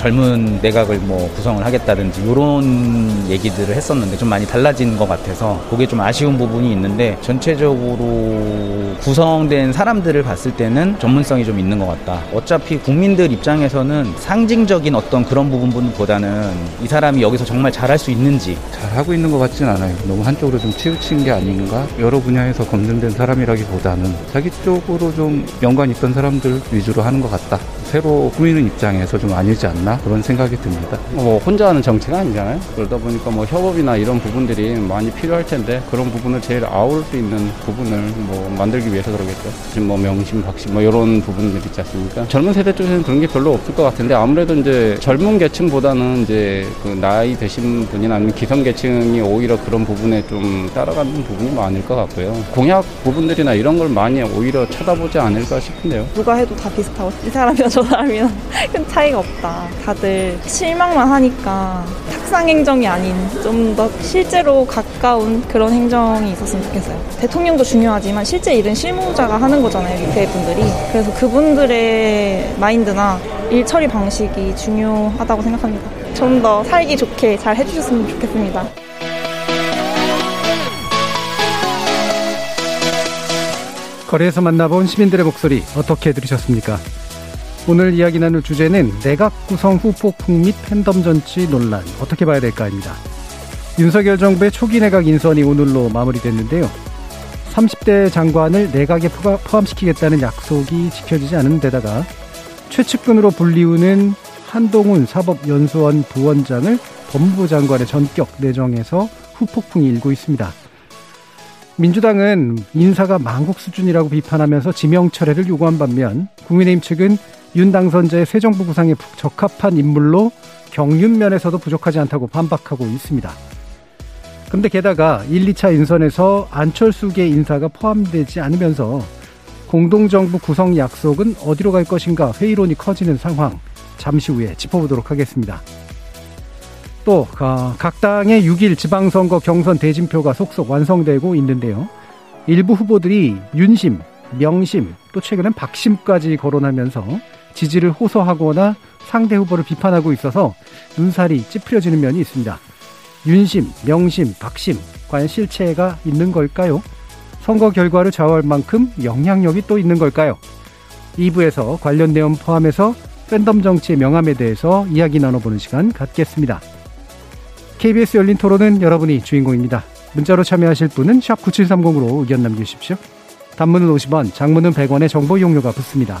젊은 내각을 뭐 구성을 하겠다든지 이런 얘기들을 했었는데 좀 많이 달라진 것 같아서 그게 좀 아쉬운 부분이 있는데 전체적으로 구성된 사람들을 봤을 때는 전문성이 좀 있는 것 같다. 어차피 국민들 입장에서는 상징적인 어떤 그런 부분보다는 이 사람이 여기서 정말 잘할 수 있는지 잘하고 있는 것 같진 않아요. 너무 한쪽으로 좀 치우친 게 아닌가? 여러 분야에서 검증된 사람이라기보다는 자기 쪽으로 좀 연관 있던 사람들 위주로 하는 것 같다. 새로 꾸미는 입장에서 좀 아니지 않나 그런 생각이 듭니다. 뭐 혼자 하는 정치가 아니잖아요. 그러다 보니까 뭐 협업이나 이런 부분들이 많이 필요할 텐데 그런 부분을 제일 아울 수 있는 부분을 뭐 만들기 위해서 그러겠죠. 지금 뭐 명심, 박심 뭐 이런 부분들 있지 않습니까? 젊은 세대 쪽에서는 그런 게 별로 없을 것 같은데 아무래도 이제 젊은 계층보다는 이제 그 나이 드신 분이나 아니면 기성 계층이 오히려 그런 부분에 좀 따라가는 부분이 많을 것 같고요. 공약 부분들이나 이런 걸 많이 오히려 쳐다보지 않을까 싶은데요. 누가 해도 다 비슷하고 이 사람이나 저 사람이나 큰 차이가 없다. 다들 실망만 하니까 탁상 행정이 아닌 좀 더 실제로 가까운 그런 행정이 있었으면 좋겠어요. 대통령도 중요하지만 실제 일은 실무자가 하는 거잖아요. 밑에 분들이. 그래서 그분들의 마인드나 일 처리 방식이 중요하다고 생각합니다. 좀 더 살기 좋게 잘 해주셨으면 좋겠습니다. 거리에서 만나본 시민들의 목소리 어떻게 들으셨습니까? 오늘 이야기 나눌 주제는 내각 구성 후폭풍 및 팬덤 정치 논란 어떻게 봐야 될까입니다. 윤석열 정부의 초기 내각 인선이 오늘로 마무리됐는데요. 30대 장관을 내각에 포함시키겠다는 약속이 지켜지지 않은 데다가 최측근으로 불리우는 한동훈 사법연수원 부원장을 법무부 장관의 전격 내정해서 후폭풍이 일고 있습니다. 민주당은 인사가 망국 수준이라고 비판하면서 지명 철회를 요구한 반면 국민의힘 측은 윤 당선자의 새 정부 구상에 적합한 인물로 경륜 면에서도 부족하지 않다고 반박하고 있습니다. 그런데 게다가 1, 2차 인선에서 안철수계 인사가 포함되지 않으면서 공동정부 구성 약속은 어디로 갈 것인가 회의론이 커지는 상황 잠시 후에 짚어보도록 하겠습니다. 또각 어, 당의 6일 지방선거 경선 대진표가 속속 완성되고 있는데요. 일부 후보들이 윤심, 명심, 또 최근엔 박심까지 거론하면서 지지를 호소하거나 상대 후보를 비판하고 있어서 눈살이 찌푸려지는 면이 있습니다. 윤심, 명심, 박심, 과연 실체가 있는 걸까요? 선거 결과를 좌우할 만큼 영향력이 또 있는 걸까요? 2부에서 관련 내용 포함해서 팬덤 정치의 명암에 대해서 이야기 나눠보는 시간 갖겠습니다. KBS 열린 토론은 여러분이 주인공입니다. 문자로 참여하실 분은 9730으로 의견 남겨주십시오. 단문은 50원, 장문은 100원의 정보 이용료가 붙습니다.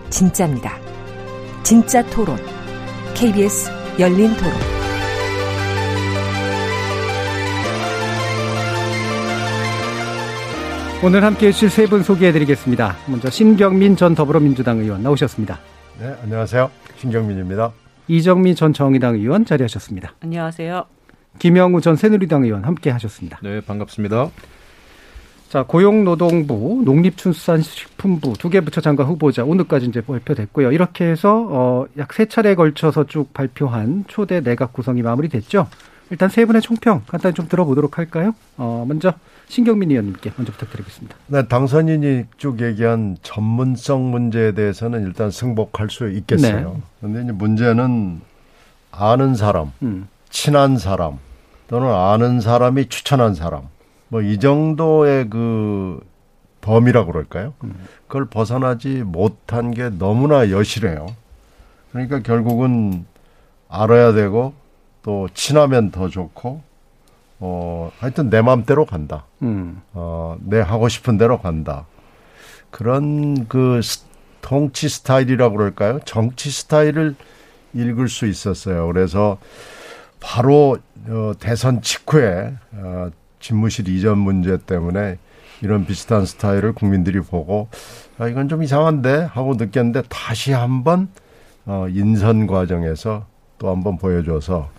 진짜입니다. 진짜 토론, KBS 열린 토론. 오늘 함께 해주실 세 분 소개해 드리겠습니다. 먼저 신경민 전 더불어민주당 의원 나오셨습니다. 네, 안녕하세요. 신경민입니다. 이정미 전 정의당 의원 자리하셨습니다. 안녕하세요. 김영우 전 새누리당 의원 함께 하셨습니다. 네, 반갑습니다. 자, 고용노동부, 농립축산식품부 두 개 부처 장관 후보자 오늘까지 이제 발표됐고요. 이렇게 해서 어, 약 세 차례에 걸쳐서 쭉 발표한 초대 내각 구성이 마무리됐죠. 일단 세 분의 총평 간단히 좀 들어보도록 할까요? 어, 먼저 신경민 의원님께 먼저 부탁드리겠습니다. 네, 당선인이 쭉 얘기한 전문성 문제에 대해서는 일단 승복할 수 있겠어요. 그런데 네. 이제 문제는 아는 사람, 음. 친한 사람 또는 아는 사람이 추천한 사람 뭐 이 정도의 그 범위라고 그럴까요? 음. 그걸 벗어나지 못한 게 너무나 여실해요. 그러니까 결국은 알아야 되고 또 친하면 더 좋고 어, 하여튼 내 맘대로 간다. 음. 어, 내 하고 싶은 대로 간다. 그런 그 통치 스타일이라고 그럴까요? 정치 스타일을 읽을 수 있었어요. 그래서 바로 어, 대선 직후에 어, 집무실 이전 문제 때문에 이런 비슷한 스타일을 국민들이 보고 아, 이건 좀 이상한데 하고 느꼈는데 다시 한번 어, 인선 과정에서 또 한번 보여줘서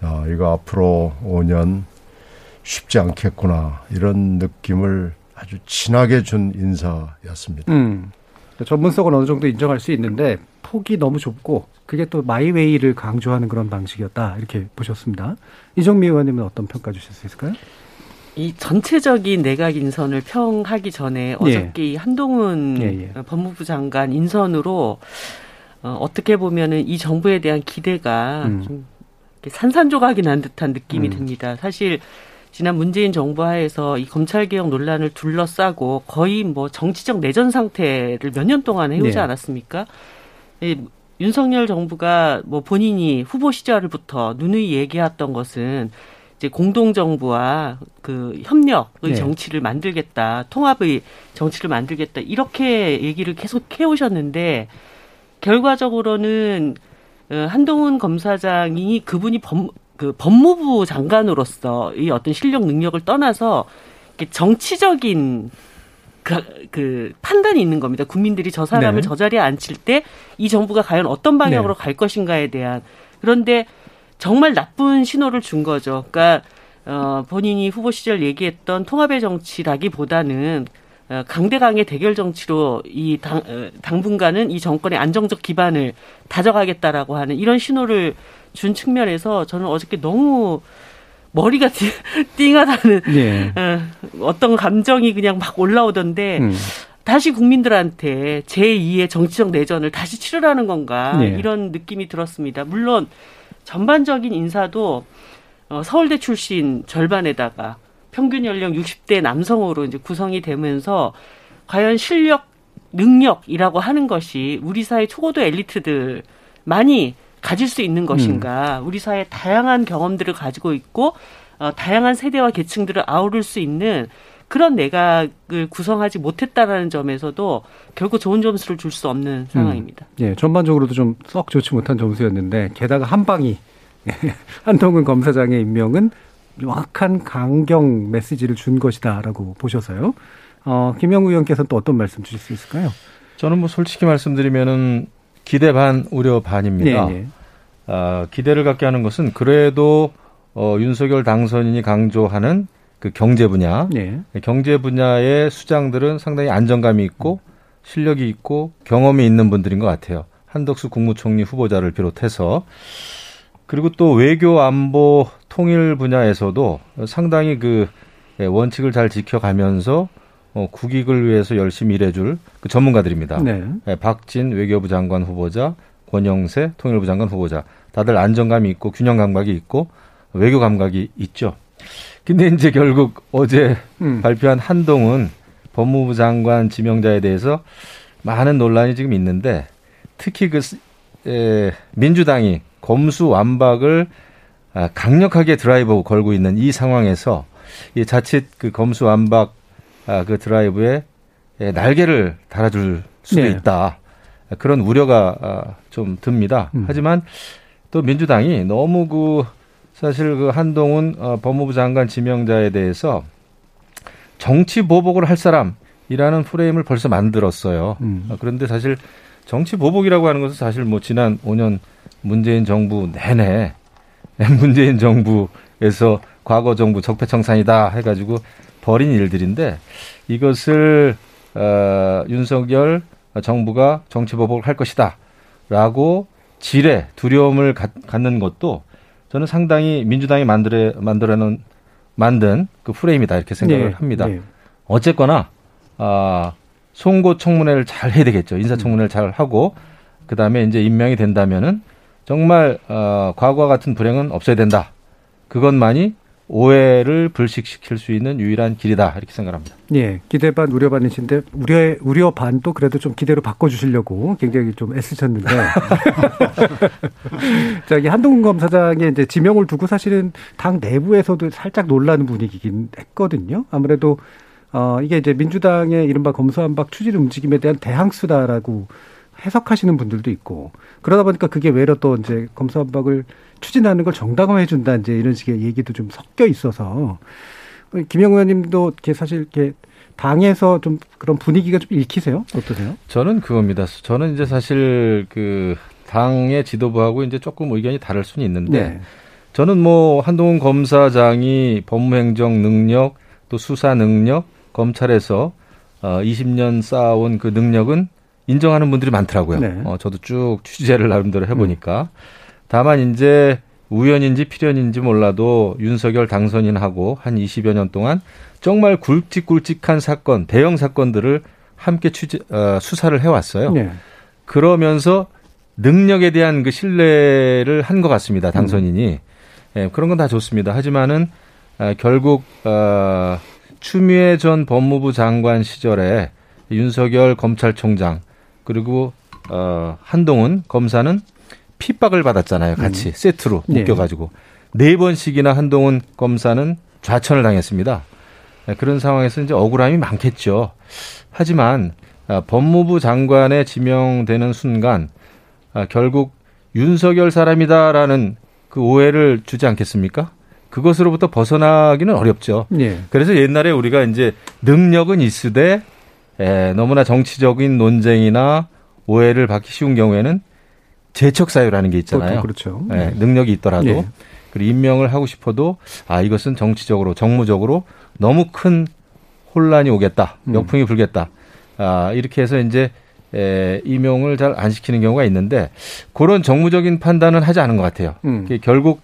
아, 이거 앞으로 5년 쉽지 않겠구나 이런 느낌을 아주 진하게 준 인사였습니다. 음. 전문성은 어느 정도 인정할 수 있는데 폭이 너무 좁고 그게 또 마이웨이를 강조하는 그런 방식이었다 이렇게 보셨습니다. 이정미 의원님은 어떤 평가 주실 수 있을까요? 이 전체적인 내각 인선을 평하기 전에 예. 어저께 이 한동훈 예, 예. 법무부 장관 인선으로 어, 어떻게 보면은 이 정부에 대한 기대가 음. 좀 산산조각이 난 듯한 느낌이 음. 듭니다. 사실 지난 문재인 정부 하에서 이 검찰 개혁 논란을 둘러싸고 거의 뭐 정치적 내전 상태를 몇 년 동안 해오지 네. 않았습니까? 이 윤석열 정부가 뭐 본인이 후보 시절부터 누누이 얘기했던 것은 이제 공동 정부와 그 협력의 네. 정치를 만들겠다, 통합의 정치를 만들겠다 이렇게 얘기를 계속 해오셨는데 결과적으로는 어, 한동훈 검사장이 그분이 법, 그 법무부 장관으로서 이 어떤 실력 능력을 떠나서 정치적인 그, 그 판단이 있는 겁니다. 국민들이 저 사람을 네. 저 자리에 앉힐 때 이 정부가 과연 어떤 방향으로 네. 갈 것인가에 대한 그런데 정말 나쁜 신호를 준 거죠. 그러니까 어, 본인이 후보 시절 얘기했던 통합의 정치라기보다는 어, 강대강의 대결 정치로 이 당, 어, 당분간은 이 정권의 안정적 기반을 다져가겠다라고 하는 이런 신호를 준 측면에서 저는 어저께 너무 머리가 띵하다는 네. 어, 떤 감정이 그냥 막 올라오던데 음. 다시 국민들한테 제2의 정치적 내전을 다시 치르라는 건가 네. 이런 느낌이 들었습니다. 물론 전반적인 인사도 어, 서울대 출신 절반에다가 평균 연령 60대 남성으로 이제 구성이 되면서 과연 실력, 능력이라고 하는 것이 우리 사회 초고도 엘리트들 많이 가질 수 있는 것인가? 음. 우리 사회 다양한 경험들을 가지고 있고 어, 다양한 세대와 계층들을 아우를 수 있는 그런 내각을 구성하지 못했다라는 점에서도 결국 좋은 점수를 줄 수 없는 음. 상황입니다. 음. 예, 전반적으로도 좀 썩 좋지 못한 점수였는데 게다가 한 방이 한동훈 검사장의 임명은 명확한 강경 메시지를 준 것이다라고 보셔서요. 어, 김영우 의원께서는 또 어떤 말씀 주실 수 있을까요? 저는 뭐 솔직히 말씀드리면은 기대 반 우려 반입니다. 예, 예. 아, 기대를 갖게 하는 것은 그래도 어, 윤석열 당선인이 강조하는 그 경제 분야, 예. 경제 분야의 수장들은 상당히 안정감이 있고 실력이 있고 경험이 있는 분들인 것 같아요. 한덕수 국무총리 후보자를 비롯해서 그리고 또 외교 안보 통일 분야에서도 상당히 그 원칙을 잘 지켜가면서 어, 국익을 위해서 열심히 일해줄 그 전문가들입니다. 네. 네, 박진 외교부 장관 후보자, 권영세 통일부 장관 후보자, 다들 안정감이 있고 균형 감각이 있고 외교 감각이 있죠. 근데 이제 결국 어제 음. 발표한 한동훈 법무부 장관 지명자에 대해서 많은 논란이 지금 있는데 특히 그 에, 민주당이 검수 완박을 아, 강력하게 드라이브 걸고 있는 이 상황에서 이 자칫 그 검수 완박 아, 그 드라이브에 날개를 달아줄 수도 네. 있다. 그런 우려가 아, 좀 듭니다. 음. 하지만 또 민주당이 너무 그 사실 그 한동훈 어, 법무부 장관 지명자에 대해서 정치 보복을 할 사람이라는 프레임을 벌써 만들었어요. 음. 그런데 사실 정치 보복이라고 하는 것은 사실 뭐 지난 5년 문재인 정부 내내 문재인 정부에서 과거 정부 적폐청산이다 해가지고 벌인 일들인데 이것을 어, 윤석열 정부가 정치 보복을 할 것이다라고 지레 두려움을 갖, 갖는 것도 저는 상당히 민주당이 만들어 만들어는 만든 그 프레임이다 이렇게 생각을 네, 합니다. 네. 어쨌거나 아 송고 청문회를 잘 해야 되겠죠. 인사 청문회를 잘 하고 그 다음에 이제 임명이 된다면은 정말 어, 과거와 같은 불행은 없어야 된다. 그것만이 오해를 불식시킬 수 있는 유일한 길이다 이렇게 생각합니다. 예, 기대 반 우려 반이신데 우려 우려 반도 그래도 좀 기대로 바꿔주시려고 굉장히 좀 애쓰셨는데 저기 한동훈 검사장의 이제 지명을 두고 사실은 당 내부에서도 살짝 놀라는 분위기긴 했거든요. 아무래도 어 이게 이제 민주당의 이른바 검수한박 추진 움직임에 대한 대항수다라고 해석하시는 분들도 있고 그러다 보니까 그게 외려 또 이제 검사박을 추진하는 걸 정당화해 준다 이제 이런 식의 얘기도 좀 섞여 있어서 김영 의원님도 이렇게 사실 이렇게 당에서 좀 그런 분위기가 좀 읽히세요? 어떠세요? 저는 그겁니다. 저는 이제 사실 그 당의 지도부하고 이제 조금 의견이 다를 수는 있는데 네. 저는 뭐 한동훈 검사장이 법무행정 능력 또 수사 능력 검찰에서 어 20년 쌓아온 그 능력은 인정하는 분들이 많더라고요. 네. 어 저도 쭉 취재를 나름대로 해보니까 음. 다만 이제 우연인지 필연인지 몰라도 윤석열 당선인하고 한 20여 년 동안 정말 굵직굵직한 사건, 대형 사건들을 함께 취재, 어, 수사를 해왔어요. 네. 그러면서 능력에 대한 그 신뢰를 한 것 같습니다. 당선인이. 음. 예, 그런 건 다 좋습니다. 하지만은 아, 결국 어, 추미애 전 법무부 장관 시절에 윤석열 검찰총장 그리고 어, 한동훈 검사는 핍박을 받았잖아요. 같이 음. 세트로 네. 묶여가지고 네. 네 번씩이나 한동훈 검사는 좌천을 당했습니다. 네, 그런 상황에서 이제 억울함이 많겠죠. 하지만 아, 법무부 장관에 지명되는 순간 아, 결국 윤석열 사람이다라는 그 오해를 주지 않겠습니까? 그것으로부터 벗어나기는 어렵죠. 네. 그래서 옛날에 우리가 이제 능력은 있으되 에, 너무나 정치적인 논쟁이나 오해를 받기 쉬운 경우에는 재척 사유라는 게 있잖아요. 그렇죠. 네, 능력이 있더라도 네. 그리고 임명을 하고 싶어도 아 이것은 정치적으로 정무적으로 너무 큰 혼란이 오겠다, 음. 역풍이 불겠다. 아 이렇게 해서 이제 에, 임용을 잘 안 시키는 경우가 있는데 그런 정무적인 판단은 하지 않은 것 같아요. 음. 결국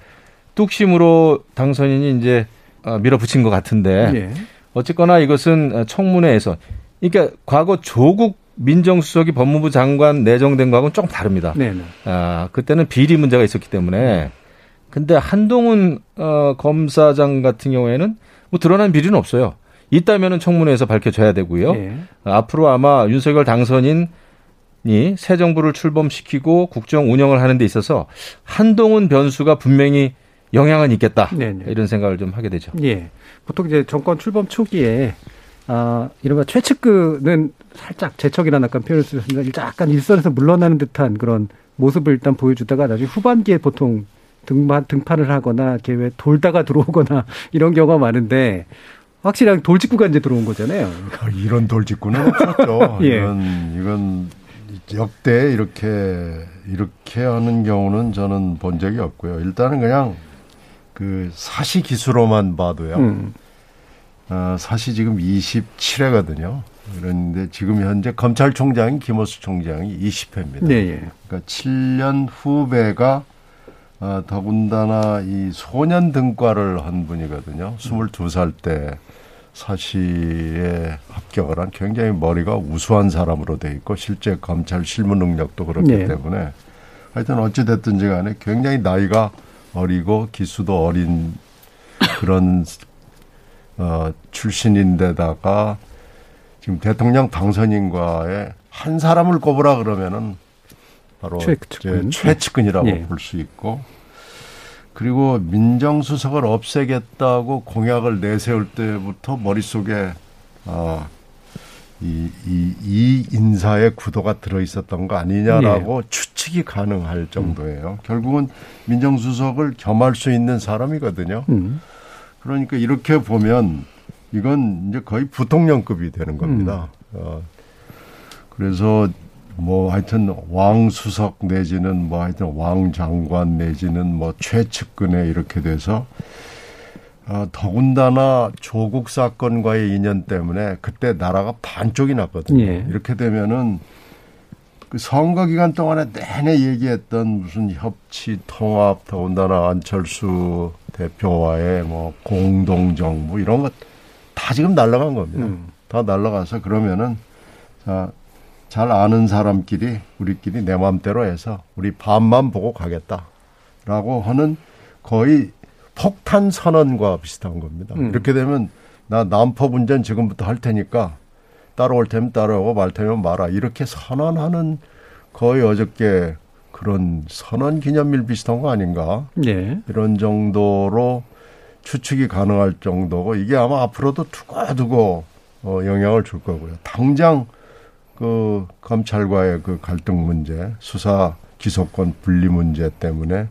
뚝심으로 당선인이 이제 어, 밀어붙인 것 같은데 예. 어쨌거나 이것은 청문회에서 그러니까 과거 조국 민정수석이 법무부 장관 내정된 거하고는 조금 다릅니다. 네네. 아, 그때는 비리 문제가 있었기 때문에 근데 한동훈 어, 검사장 같은 경우에는 뭐 드러난 비리는 없어요. 있다면은 청문회에서 밝혀져야 되고요. 네. 앞으로 아마 윤석열 당선인이 새 정부를 출범시키고 국정 운영을 하는 데 있어서 한동훈 변수가 분명히 영향은 있겠다. 네네. 이런 생각을 좀 하게 되죠. 예. 보통 이제 정권 출범 초기에 아, 이른바 최측근은 살짝 재척이라는 약간 표현을 쓰셨습니다. 약간 일선에서 물러나는 듯한 그런 모습을 일단 보여주다가 나중에 후반기에 보통 등판, 등판을 하거나 이렇게 왜 돌다가 들어오거나 이런 경우가 많은데 확실히 돌직구가 이제 들어온 거잖아요. 아, 이런 돌직구는 없었죠. 예. 이건 이건 역대 이렇게 이렇게 하는 경우는 저는 본 적이 없고요. 일단은 그냥 그 사시 기수로만 봐도요. 음. 어, 사시 지금 27회거든요. 그런데 지금 현재 검찰총장인 김호수 총장이 20회입니다. 네, 예. 그러니까 7년 후배가 어, 더군다나 이 소년 등과를 한 분이거든요. 22살 때 사시에 합격을 한 굉장히 머리가 우수한 사람으로 돼 있고 실제 검찰 실무 능력도 그렇기 네. 때문에 하여튼 어찌 됐든지 간에 굉장히 나이가 어리고 기수도 어린 그런 어 출신인데다가 지금 대통령 당선인과의 한 사람을 꼽으라 그러면은 바로 최측근. 최측근이라고 예. 볼수 있고 그리고 민정수석을 없애겠다고 공약을 내세울 때부터 머릿속에 아, 이, 이, 이 인사의 구도가 들어 있었던 거 아니냐라고 예. 추측이 가능할 정도예요. 음. 결국은 민정수석을 겸할 수 있는 사람이거든요. 음. 그러니까 이렇게 보면 이건 이제 거의 부통령급이 되는 겁니다. 음. 어, 그래서 뭐 하여튼 왕수석 내지는 뭐 하여튼 왕장관 내지는 뭐 최측근에 이렇게 돼서 어, 더군다나 조국 사건과의 인연 때문에 그때 나라가 반쪽이 났거든요. 예. 이렇게 되면은 그 선거 기간 동안에 내내 얘기했던 무슨 협치, 통합, 더군다나 안철수 대표와의 뭐 공동 정부 이런 것 다 지금 날라간 겁니다. 음. 다 날라가서 그러면은 자, 잘 아는 사람끼리 우리끼리 내 마음대로 해서 우리 반만 보고 가겠다라고 하는 거의 폭탄 선언과 비슷한 겁니다. 음. 이렇게 되면 나 남포 운전 지금부터 할 테니까 따라올 테면 따라오고 말 테면 말아 이렇게 선언하는 거의 어저께 그런 선언 기념일 비슷한 거 아닌가? 네. 이런 정도로 추측이 가능할 정도고 이게 아마 앞으로도 두고두고 어, 영향을 줄 거고요. 당장 그그 검찰과의 그 갈등 문제, 수사 기소권 분리 문제 때문에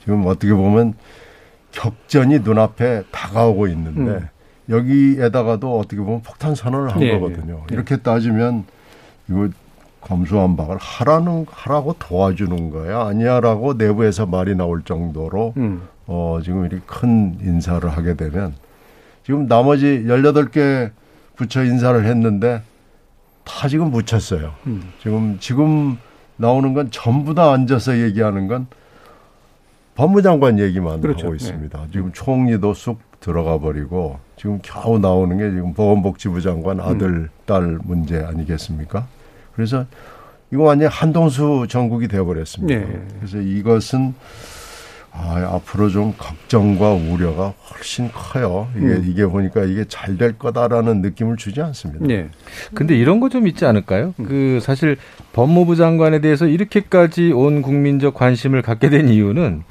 지금 어떻게 보면 격전이 눈앞에 다가오고 있는데 음. 여기에다가도 어떻게 보면 폭탄 선언을 한 네, 거거든요. 네. 이렇게 따지면 이거 검수완박을 하라는 하라고 도와주는 거야 아니야라고 내부에서 말이 나올 정도로 음. 어 지금 이렇게 큰 인사를 하게 되면 지금 나머지 열여덟 개 부처 인사를 했는데 다 지금 묻혔어요. 음. 지금 지금 나오는 건 전부 다 앉아서 얘기하는 건 법무장관 얘기만 그렇죠. 하고 있습니다. 네. 지금 총리도 쑥 들어가 버리고 지금 겨우 나오는 게 지금 보건복지부 장관 아들 음. 딸 문제 아니겠습니까? 그래서 이거 완전 한동수 전국이 되어버렸습니다. 네. 그래서 이것은 아, 앞으로 좀 걱정과 우려가 훨씬 커요. 이게 음. 이게 보니까 이게 잘 될 거다라는 느낌을 주지 않습니다. 네. 근데 이런 거 좀 있지 않을까요? 음. 그 사실 법무부 장관에 대해서 이렇게까지 온 국민적 관심을 갖게 된 이유는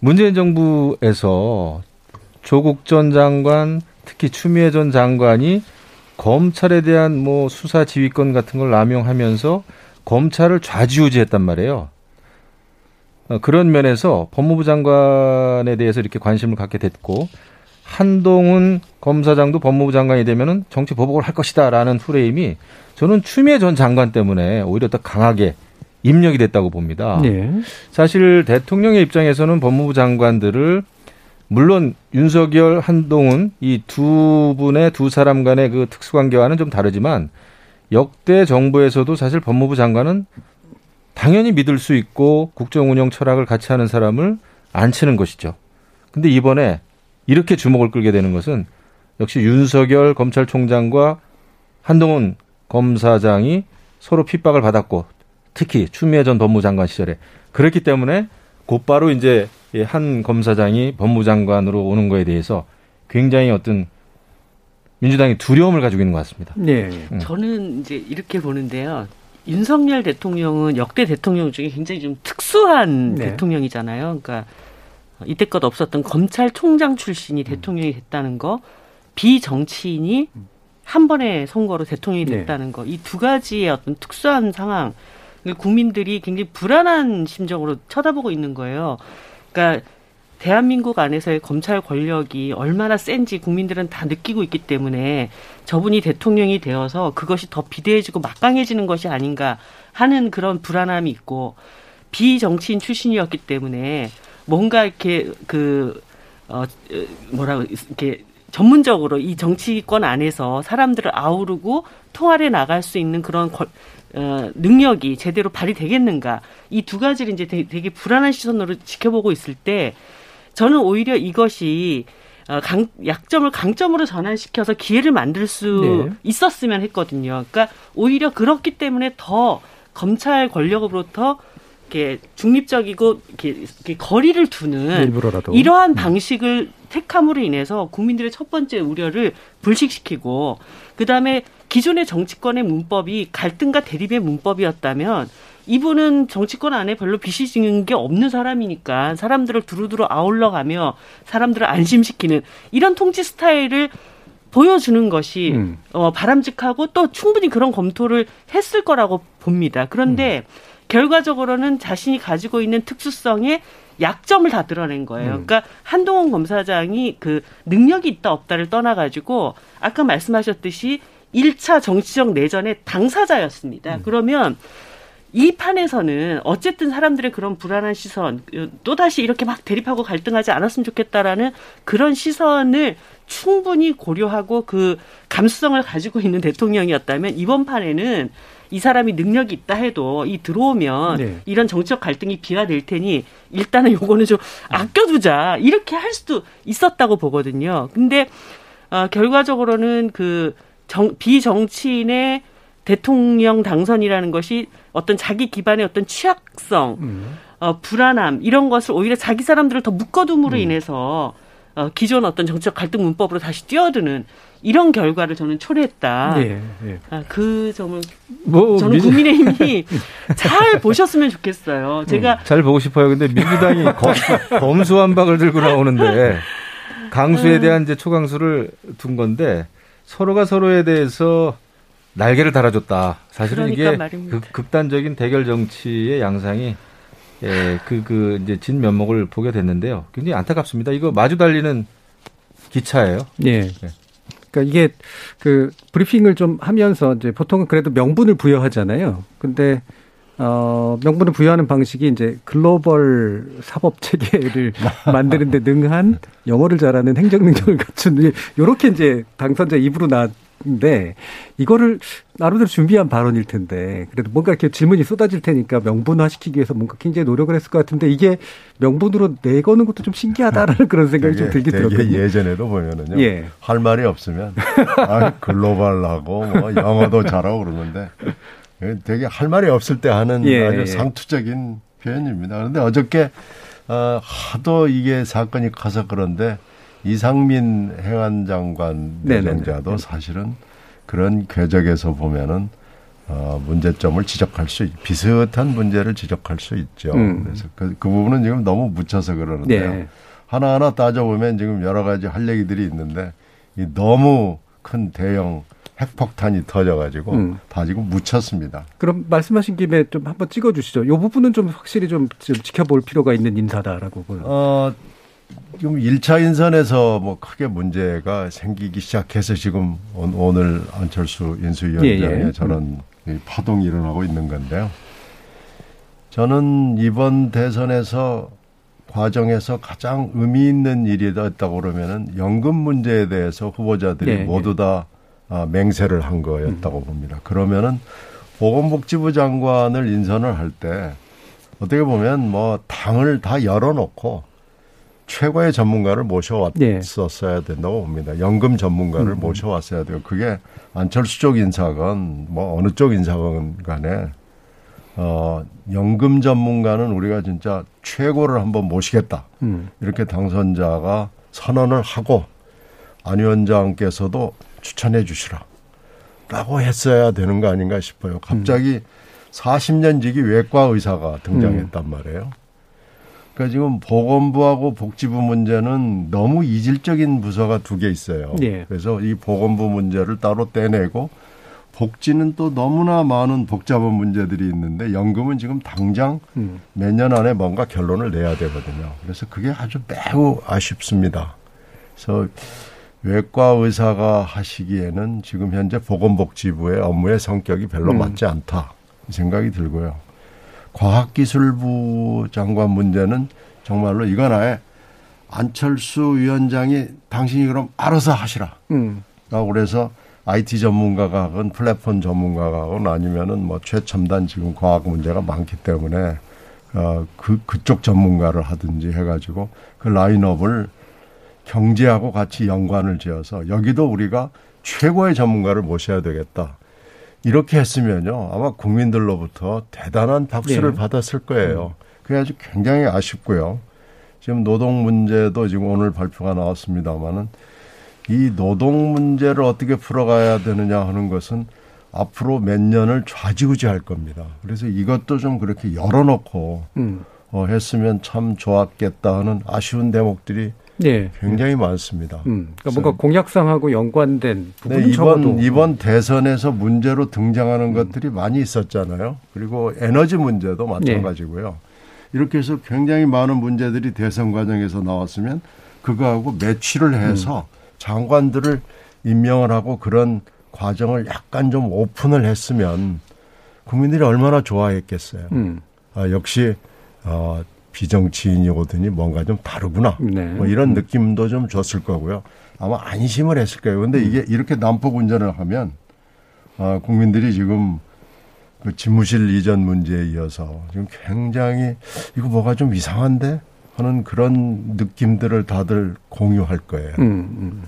문재인 정부에서 조국 전 장관, 특히 추미애 전 장관이 검찰에 대한 뭐 수사 지휘권 같은 걸 남용하면서 검찰을 좌지우지했단 말이에요. 어, 그런 면에서 법무부 장관에 대해서 이렇게 관심을 갖게 됐고 한동훈 검사장도 법무부 장관이 되면은 정치 보복을 할 것이다라는 프레임이 저는 추미애 전 장관 때문에 오히려 더 강하게 입력이 됐다고 봅니다. 네. 사실 대통령의 입장에서는 법무부 장관들을 물론 윤석열, 한동훈 이 두 분의 두 사람 간의 그 특수관계와는 좀 다르지만 역대 정부에서도 사실 법무부 장관은 당연히 믿을 수 있고 국정 운영 철학을 같이 하는 사람을 안 치는 것이죠. 근데 이번에 이렇게 주목을 끌게 되는 것은 역시 윤석열 검찰총장과 한동훈 검사장이 서로 핍박을 받았고 특히 추미애 전 법무장관 시절에 그렇기 때문에 곧바로 이제 한 검사장이 법무장관으로 오는 거에 대해서 굉장히 어떤 민주당이 두려움을 가지고 있는 것 같습니다. 네. 음. 저는 이제 이렇게 보는데요. 윤석열 대통령은 역대 대통령 중에 굉장히 좀 특수한 네. 대통령이잖아요. 그러니까 이때껏 없었던 검찰총장 출신이 대통령이 됐다는 거, 비정치인이 한 번의 선거로 대통령이 네. 됐다는 네. 거, 이 두 가지의 어떤 특수한 상황, 국민들이 굉장히 불안한 심정으로 쳐다보고 있는 거예요. 그러니까 대한민국 안에서의 검찰 권력이 얼마나 센지 국민들은 다 느끼고 있기 때문에 저분이 대통령이 되어서 그것이 더 비대해지고 막강해지는 것이 아닌가 하는 그런 불안함이 있고 비정치인 출신이었기 때문에 뭔가 이렇게 그, 어, 뭐라고, 이렇게 전문적으로 이 정치권 안에서 사람들을 아우르고 통할해 나갈 수 있는 그런 거, 어, 능력이 제대로 발휘되겠는가 이 두 가지를 이제 되게, 되게 불안한 시선으로 지켜보고 있을 때 저는 오히려 이것이 어, 강, 약점을 강점으로 전환시켜서 기회를 만들 수 네. 있었으면 했거든요. 그러니까 오히려 그렇기 때문에 더 검찰 권력으로부터 이렇게 중립적이고 이렇게, 이렇게 거리를 두는 일부러라도. 이러한 음. 방식을 택함으로 인해서 국민들의 첫 번째 우려를 불식시키고 그다음에 기존의 정치권의 문법이 갈등과 대립의 문법이었다면 이분은 정치권 안에 별로 빚이 지는 게 없는 사람이니까 사람들을 두루두루 아울러 가며 사람들을 안심시키는 이런 통치 스타일을 보여주는 것이 음. 어, 바람직하고 또 충분히 그런 검토를 했을 거라고 봅니다. 그런데 음. 결과적으로는 자신이 가지고 있는 특수성에 약점을 다 드러낸 거예요. 음. 그러니까 한동훈 검사장이 그 능력이 있다 없다를 떠나가지고 아까 말씀하셨듯이 1차 정치적 내전의 당사자였습니다. 음. 그러면 이 판에서는 어쨌든 사람들의 그런 불안한 시선, 또다시 이렇게 막 대립하고 갈등하지 않았으면 좋겠다라는 그런 시선을 충분히 고려하고 그 감수성을 가지고 있는 대통령이었다면 이번 판에는 이 사람이 능력이 있다 해도 이 들어오면 네. 이런 정치적 갈등이 비화될 테니 일단은 요거는 좀 아껴두자 이렇게 할 수도 있었다고 보거든요. 근데 어, 결과적으로는 그 정, 비정치인의 대통령 당선이라는 것이 어떤 자기 기반의 어떤 취약성, 음. 어, 불안함 이런 것을 오히려 자기 사람들을 더 묶어둠으로 음. 인해서 어, 기존 어떤 정치적 갈등 문법으로 다시 뛰어드는 이런 결과를 저는 초래했다. 네, 네. 아, 그 점을 뭐, 저는 민... 국민의힘이 잘 보셨으면 좋겠어요. 제가 음, 잘 보고 싶어요. 근데 민주당이 검 수한박을 들고 나오는데 강수에 음. 대한 이제 초강수를 둔 건데 서로가 서로에 대해서 날개를 달아줬다. 사실은 그러니까 이게 극, 극단적인 대결 정치의 양상이 예, 그, 그, 이제 진 면목을 보게 됐는데요. 굉장히 안타깝습니다. 이거 마주 달리는 기차예요. 예. 네. 그러니까 이게 그 브리핑을 좀 하면서 이제 보통은 그래도 명분을 부여하잖아요. 근데 어, 명분을 부여하는 방식이 이제 글로벌 사법 체계를 만드는데 능한 영어를 잘하는 행정 능력을 갖춘 요렇게 이제 당선자 입으로 나 왔는데 이거를 나름대로 준비한 발언일 텐데 그래도 뭔가 이렇게 질문이 쏟아질 테니까 명분화시키기 위해서 뭔가 굉장히 노력을 했을 것 같은데 이게 명분으로 내거는 것도 좀 신기하다라는 그런 생각이 되게, 좀 들긴 들었거든요. 예전에도 보면은요. 예. 할 말이 없으면 아, 글로벌하고 뭐 영어도 잘하고 그러는데 되게 할 말이 없을 때 하는 예, 아주 예. 상투적인 표현입니다. 그런데 어저께 어, 하도 이게 사건이 커서 그런데 이상민 행안장관 내정자도 사실은 그런 궤적에서 보면은 어, 문제점을 지적할 수 비슷한 문제를 지적할 수 있죠. 음. 그래서 그, 그 부분은 지금 너무 묻혀서 그러는데요. 네. 하나하나 따져보면 지금 여러 가지 할 얘기들이 있는데 이 너무 큰 대형 핵폭탄이 터져가지고 음. 다 지금 묻혔습니다. 그럼 말씀하신 김에 좀 한번 찍어주시죠. 이 부분은 좀 확실히 좀, 좀 지켜볼 필요가 있는 인사다라고 보요. 어, 지금 1차 인선에서 뭐 크게 문제가 생기기 시작해서 지금 오늘 안철수 인수위원장의 예, 예. 저런 음. 파동이 일어나고 있는 건데요. 저는 이번 대선에서 과정에서 가장 의미 있는 일이 었다고 그러면은 연금 문제에 대해서 후보자들이 예, 모두 다 아, 맹세를 한 거였다고 음. 봅니다. 그러면은 보건복지부 장관을 인선을 할 때 어떻게 보면 뭐 당을 다 열어놓고 최고의 전문가를 모셔왔었어야 된다고 봅니다. 연금 전문가를 음. 모셔왔어야 돼요. 그게 안철수 쪽 인사건 뭐 어느 쪽 인사건 간에 어 연금 전문가는 우리가 진짜 최고를 한번 모시겠다. 음. 이렇게 당선자가 선언을 하고 안 위원장께서도 추천해 주시라. 라고 했어야 되는 거 아닌가 싶어요. 갑자기 음. 40년 지기 외과 의사가 등장했단 음. 말이에요. 그러니까 지금 보건부하고 복지부 문제는 너무 이질적인 부서가 두 개 있어요. 예. 그래서 이 보건부 문제를 따로 떼내고 복지는 또 너무나 많은 복잡한 문제들이 있는데 연금은 지금 당장 음. 몇년 안에 뭔가 결론을 내야 되거든요. 그래서 그게 아주 매우 아쉽습니다. 그래서 외과 의사가 하시기에는 지금 현재 보건복지부의 업무의 성격이 별로 음. 맞지 않다 생각이 들고요. 과학기술부 장관 문제는 정말로 이건 아예 안철수 위원장이 당신이 그럼 알아서 하시라. 음. 그래서 IT 전문가가 하건 플랫폼 전문가가 하건 아니면은 뭐 최첨단 지금 과학 문제가 많기 때문에 어, 그, 그쪽 전문가를 하든지 해가지고 그 라인업을 경제하고 같이 연관을 지어서 여기도 우리가 최고의 전문가를 모셔야 되겠다. 이렇게 했으면요. 아마 국민들로부터 대단한 박수를 네. 받았을 거예요. 그게 아주 굉장히 아쉽고요. 지금 노동 문제도 지금 오늘 발표가 나왔습니다마는 이 노동 문제를 어떻게 풀어가야 되느냐 하는 것은 앞으로 몇 년을 좌지우지할 겁니다. 그래서 이것도 좀 그렇게 열어놓고 음. 어, 했으면 참 좋았겠다 하는 아쉬운 대목들이 네. 굉장히 많습니다. 음, 그러니까 뭔가 공약상하고 연관된 부분은 네, 이번 적어도. 이번 대선에서 문제로 등장하는 음. 것들이 많이 있었잖아요. 그리고 에너지 문제도 마찬가지고요. 네. 이렇게 해서 굉장히 많은 문제들이 대선 과정에서 나왔으면 그거하고 매치를 해서 음. 장관들을 임명을 하고 그런 과정을 약간 좀 오픈을 했으면 국민들이 얼마나 좋아했겠어요. 음. 아, 역시 어, 비정치인이거든이 뭔가 좀 다르구나. 네. 뭐 이런 느낌도 좀 줬을 거고요. 아마 안심을 했을 거예요. 근데 이게 이렇게 난폭 운전을 하면 아, 국민들이 지금 그 집무실 이전 문제에 이어서 지금 굉장히 이거 뭐가 좀 이상한데 하는 그런 느낌들을 다들 공유할 거예요. 음, 음.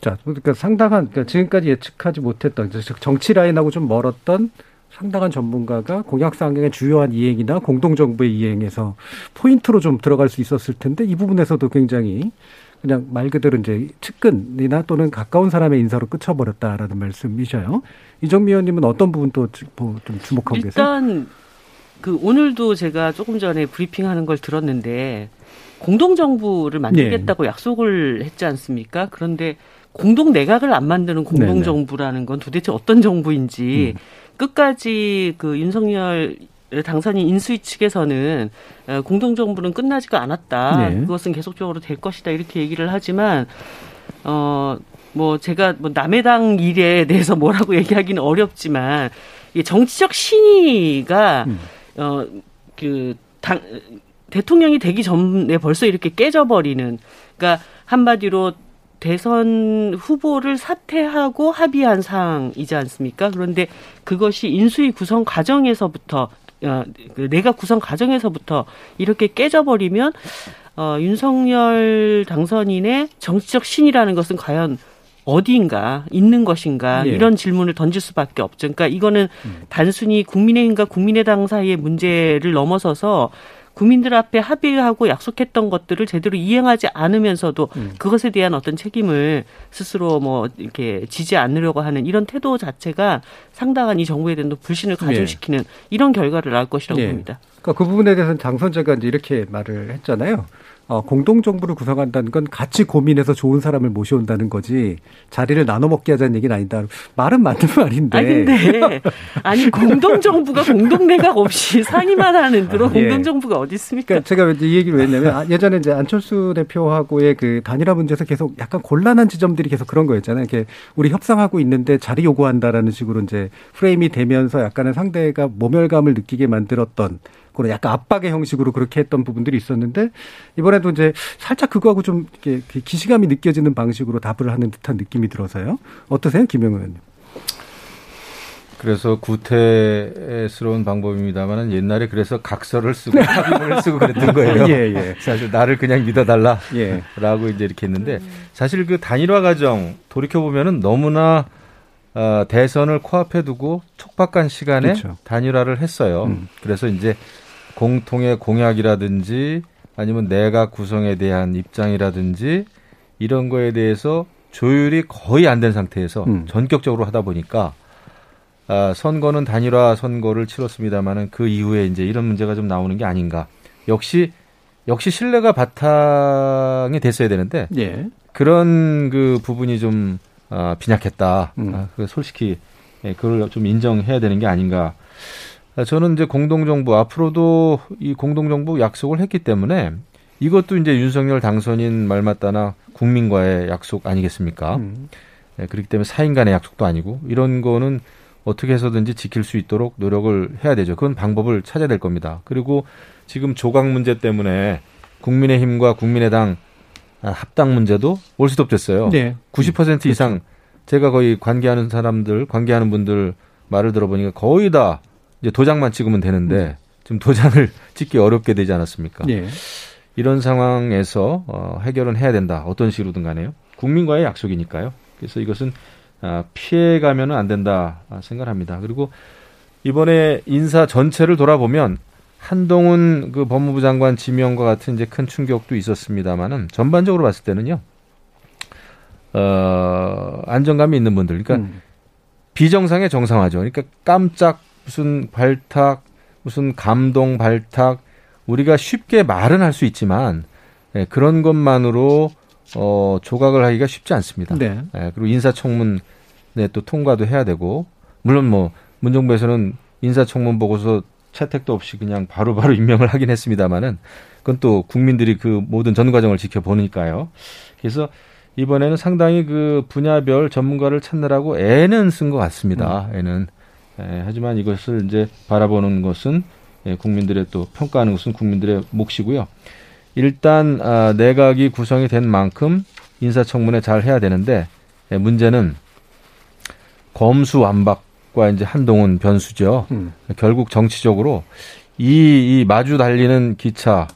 자, 그러니까 상당한 그러니까 지금까지 예측하지 못했던 정치 라인하고 좀 멀었던 상당한 전문가가 공약상의 주요한 이행이나 공동정부의 이행에서 포인트로 좀 들어갈 수 있었을 텐데 이 부분에서도 굉장히 그냥 말 그대로 이제 측근이나 또는 가까운 사람의 인사로 끝쳐버렸다라는 말씀이셔요. 이정미 의원님은 어떤 부분 또좀 뭐 주목하고 계세요? 일단 그 오늘도 제가 조금 전에 브리핑하는 걸 들었는데 공동정부를 만들겠다고 네. 약속을 했지 않습니까? 그런데 공동 내각을 안 만드는 공동 정부라는 건 도대체 어떤 정부인지 음. 끝까지 그 윤석열 당선인 인수위 측에서는 어, 공동정부는 끝나지가 않았다. 네. 그것은 계속적으로 될 것이다. 이렇게 얘기를 하지만 어. 뭐 제가 뭐 남의 당 일에 대해서 뭐라고 얘기하기는 어렵지만 이 정치적 신의가 음. 어 그 당 대통령이 되기 전에 벌써 이렇게 깨져버리는 그러니까 한마디로 대선 후보를 사퇴하고 합의한 사항이지 않습니까? 그런데 그것이 인수위 구성 과정에서부터 어, 그 내각 구성 과정에서부터 이렇게 깨져버리면 어, 윤석열 당선인의 정치적 신이라는 것은 과연 어디인가 있는 것인가 예. 이런 질문을 던질 수밖에 없죠. 그러니까 이거는 음. 단순히 국민의힘과 국민의당 사이의 문제를 넘어서서 국민들 앞에 합의하고 약속했던 것들을 제대로 이행하지 않으면서도 음. 그것에 대한 어떤 책임을 스스로 뭐 이렇게 지지 않으려고 하는 이런 태도 자체가 상당한 이 정부에 대한 불신을 예. 가중시키는 네. 이런 결과를 낳을 것이라고 네. 봅니다. 그러니까 그 부분에 대해서는 당선자가 이제 이렇게 말을 했잖아요. 어, 공동정부를 구성한다는 건 같이 고민해서 좋은 사람을 모셔온다는 거지 자리를 나눠 먹게 하자는 얘기는 아니다. 말은 맞는 말인데. 아니 근데 아니 공동정부가 공동내각 없이 상의만 하는 그런 아, 예. 공동정부가 어디 있습니까? 그러니까 제가 이 얘기를 왜 했냐면 아, 예전에 이제 안철수 대표하고의 그 단일화 문제에서 계속 약간 곤란한 지점들이 계속 그런 거였잖아요. 이렇게 우리 협상하고 있는데 자리 요구한다라는 식으로 이제 프레임이 되면서 약간의 상대가 모멸감을 느끼게 만들었던 그런 약간 압박의 형식으로 그렇게 했던 부분들이 있었는데 이번에도 이제 살짝 그거하고 좀 이렇게 기시감이 느껴지는 방식으로 답을 하는 듯한 느낌이 들어서요. 어떠세요, 김영우 의원님? 그래서 구태스러운 방법입니다만은 옛날에 그래서 각서를 쓰고 합의문을 쓰고 그랬던 거예요. 예, 예. 사실 나를 그냥 믿어달라라고 예. 이제 이렇게 했는데 사실 그 단일화 과정 돌이켜 보면은 너무나 어, 대선을 코앞에 두고 촉박한 시간에 그렇죠. 단일화를 했어요. 음. 그래서 이제 공통의 공약이라든지 아니면 내각 구성에 대한 입장이라든지 이런 거에 대해서 조율이 거의 안 된 상태에서 음. 전격적으로 하다 보니까 아, 선거는 단일화 선거를 치렀습니다마는 그 이후에 이제 이런 문제가 좀 나오는 게 아닌가. 역시 역시 신뢰가 바탕이 됐어야 되는데 예. 그런 그 부분이 좀 아, 빈약했다. 음. 아, 그 솔직히 예, 그걸 좀 인정해야 되는 게 아닌가 저는 이제 공동정부 앞으로도 이 공동정부 약속을 했기 때문에 이것도 이제 윤석열 당선인 말 맞다나 국민과의 약속 아니겠습니까? 음. 네, 그렇기 때문에 사인 간의 약속도 아니고 이런 거는 어떻게 해서든지 지킬 수 있도록 노력을 해야 되죠. 그건 방법을 찾아야 될 겁니다. 그리고 지금 조각 문제 때문에 국민의힘과 국민의당 합당 문제도 올스톱 됐어요. 네. 90% 이상 그렇죠. 제가 거의 관계하는 사람들, 관계하는 분들 말을 들어보니까 거의 다 이제 도장만 찍으면 되는데 음. 지금 도장을 찍기 어렵게 되지 않았습니까? 예. 이런 상황에서 어, 해결은 해야 된다. 어떤 식으로든 간에요. 국민과의 약속이니까요. 그래서 이것은 아, 피해 가면은 안 된다 생각합니다. 그리고 이번에 인사 전체를 돌아보면 한동훈 그 법무부 장관 지명과 같은 이제 큰 충격도 있었습니다만은 전반적으로 봤을 때는요. 어, 안정감이 있는 분들, 그러니까 음. 비정상의 정상화죠. 그러니까 깜짝 무슨 발탁, 무슨 감동 발탁, 우리가 쉽게 말은 할 수 있지만 예, 그런 것만으로 어, 조각을 하기가 쉽지 않습니다. 네. 예, 그리고 인사청문회 또 통과도 해야 되고 물론 뭐 문정부에서는 인사청문 보고서 채택도 없이 그냥 바로바로 바로 임명을 하긴 했습니다마는 그건 또 국민들이 그 모든 전 과정을 지켜보니까요. 그래서 이번에는 상당히 그 분야별 전문가를 찾느라고 애는 쓴 것 같습니다. 음. 애는 예, 하지만 이것을 이제 바라보는 것은 예, 국민들의 또 평가하는 것은 국민들의 몫이고요. 일단 아, 내각이 구성이 된 만큼 인사청문회 잘 해야 되는데 예, 문제는 검수완박과 이제 한동훈 변수죠. 음. 결국 정치적으로 이, 이 마주 달리는 기차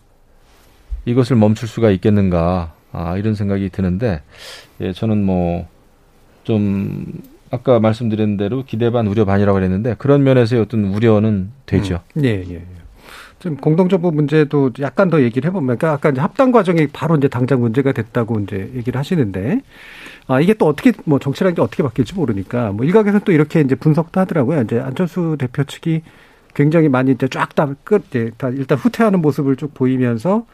이것을 멈출 수가 있겠는가 아, 이런 생각이 드는데 예, 저는 뭐좀 아까 말씀드린 대로 기대 반 우려 반이라고 그랬는데 그런 면에서의 어떤 우려는 되죠. 음. 예, 예. 좀 공동정부 문제도 약간 더 얘기를 해보면, 그러니까 아까 이제 합당 과정이 바로 이제 당장 문제가 됐다고 이제 얘기를 하시는데, 아, 이게 또 어떻게, 뭐 정치라는 게 어떻게 바뀔지 모르니까, 뭐 일각에서는 또 이렇게 이제 분석도 하더라고요. 이제 안철수 대표 측이 굉장히 많이 이제 쫙 다 끝, 이제 다 일단 후퇴하는 모습을 쭉 보이면서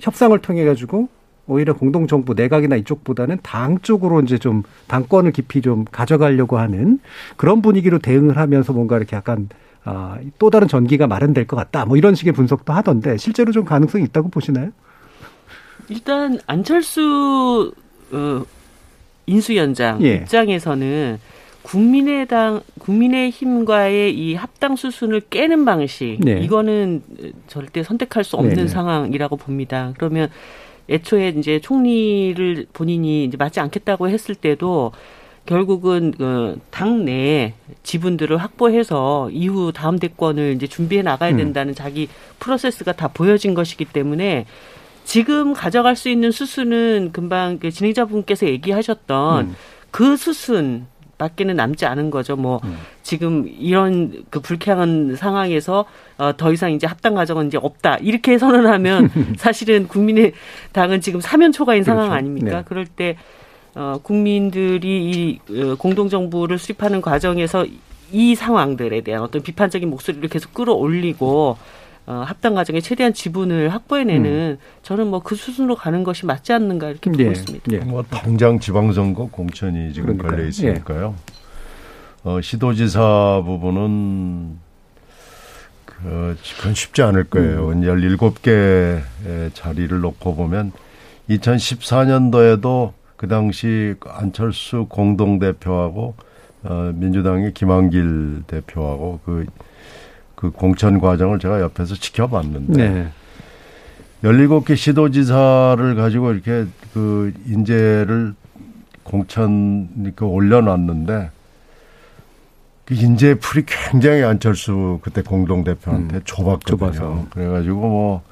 협상을 통해 가지고 오히려 공동정부 내각이나 이쪽보다는 당 쪽으로 이제 좀 당권을 깊이 좀 가져가려고 하는 그런 분위기로 대응을 하면서 뭔가 이렇게 약간 아, 또 다른 전기가 마련될 것 같다. 뭐 이런 식의 분석도 하던데 실제로 좀 가능성이 있다고 보시나요? 일단 안철수 어, 인수위원장 예. 입장에서는 국민의당 국민의힘과의 이 합당 수순을 깨는 방식 네. 이거는 절대 선택할 수 없는 네네. 상황이라고 봅니다. 그러면 애초에 이제 총리를 본인이 이제 맞지 않겠다고 했을 때도 결국은 그 당내 지분들을 확보해서 이후 다음 대권을 이제 준비해 나가야 음. 된다는 음. 자기 프로세스가 다 보여진 것이기 때문에 지금 가져갈 수 있는 수순은 금방 그 진행자분께서 얘기하셨던 음. 그 수순 밖에는 남지 않은 거죠. 뭐 음. 지금 이런 그 불쾌한 상황에서 어, 더 이상 이제 합당 과정은 이제 없다 이렇게 선언하면 사실은 국민의 당은 지금 사면 초과인 그렇죠. 상황 아닙니까? 네. 그럴 때 어, 국민들이 이 어, 공동 정부를 수립하는 과정에서 이 상황들에 대한 어떤 비판적인 목소리를 계속 끌어올리고 어, 합당 과정에 최대한 지분을 확보해내는 음. 저는 뭐 그 수순으로 가는 것이 맞지 않는가 이렇게 보고 예. 있습니다. 예. 뭐 당장 지방선거 공천이 지금 그러니까요. 걸려 있으니까요. 예. 어, 시도지사 부분은 그, 그건 쉽지 않을 거예요. 음. 17개 자리를 놓고 보면 2014년도에도 그 당시 안철수 공동대표하고 어, 민주당의 김한길 대표하고 그, 그 공천 과정을 제가 옆에서 지켜봤는데 네. 17개 시도지사를 가지고 이렇게 그 인재를 공천 그 올려놨는데 그 인재 풀이 굉장히 안철수 그때 공동 대표한테 음, 좁았거든요. 좁아서. 그래가지고 뭐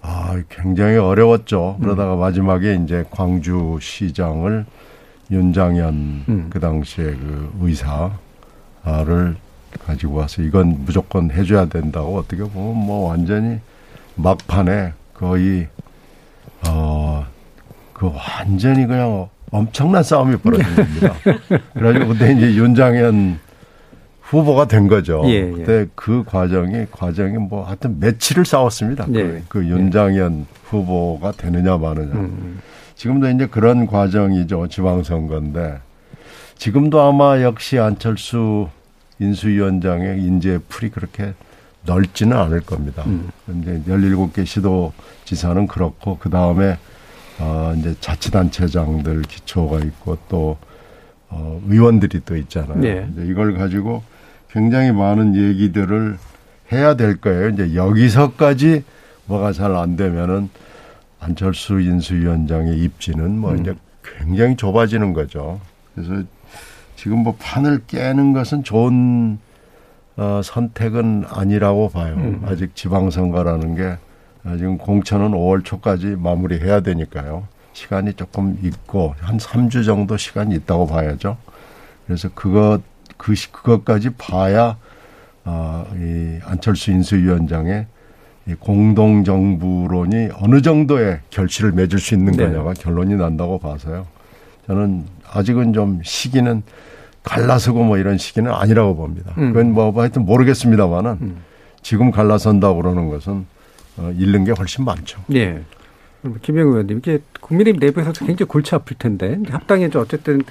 아, 굉장히 어려웠죠. 그러다가 음. 마지막에 이제 광주 시장을 윤장현 음. 그 당시에 그 의사를 가지고 와서 이건 무조건 해줘야 된다고 어떻게 보면 뭐 완전히 막판에 거의 어 그 완전히 그냥 엄청난 싸움이 벌어진 겁니다. 그래가지고 그때 이제 윤장현 후보가 된 거죠. 예, 예. 그때 그 과정이 과정이 뭐 하여튼 며칠을 싸웠습니다. 예. 그, 그 윤장현 예. 후보가 되느냐 마느냐. 음, 음. 지금도 이제 그런 과정이죠. 지방선거인데 지금도 아마 역시 안철수 인수위원장의 인재 풀이 그렇게 넓지는 않을 겁니다. 음. 이제 17개 시도지사는 그렇고 그 다음에 어 이제 자치단체장들 기초가 있고 또 어, 의원들이 또 있잖아요. 네. 이제 이걸 가지고 굉장히 많은 얘기들을 해야 될 거예요. 이제 여기서까지 뭐가 잘 안 되면은 안철수 인수위원장의 입지는 뭐 음. 이제 굉장히 좁아지는 거죠. 그래서 지금 뭐 판을 깨는 것은 좋은 어, 선택은 아니라고 봐요. 음. 아직 지방선거라는 게 지금 공천은 5월 초까지 마무리해야 되니까요. 시간이 조금 있고 한 3주 정도 시간이 있다고 봐야죠. 그래서 그것 그 그것까지 봐야 어, 이 안철수 인수위원장의 이 공동정부론이 어느 정도의 결실을 맺을 수 있는 네. 거냐가 결론이 난다고 봐서요. 저는 아직은 좀 시기는 갈라서고 뭐 이런 시기는 아니라고 봅니다. 음. 그건 뭐 하여튼 모르겠습니다만은 음. 지금 갈라선다고 그러는 것은 어, 잃는 게 훨씬 많죠. 예. 김영 의원님, 이게 국민의힘 내부에서 굉장히 골치 아플 텐데 합당이 어쨌든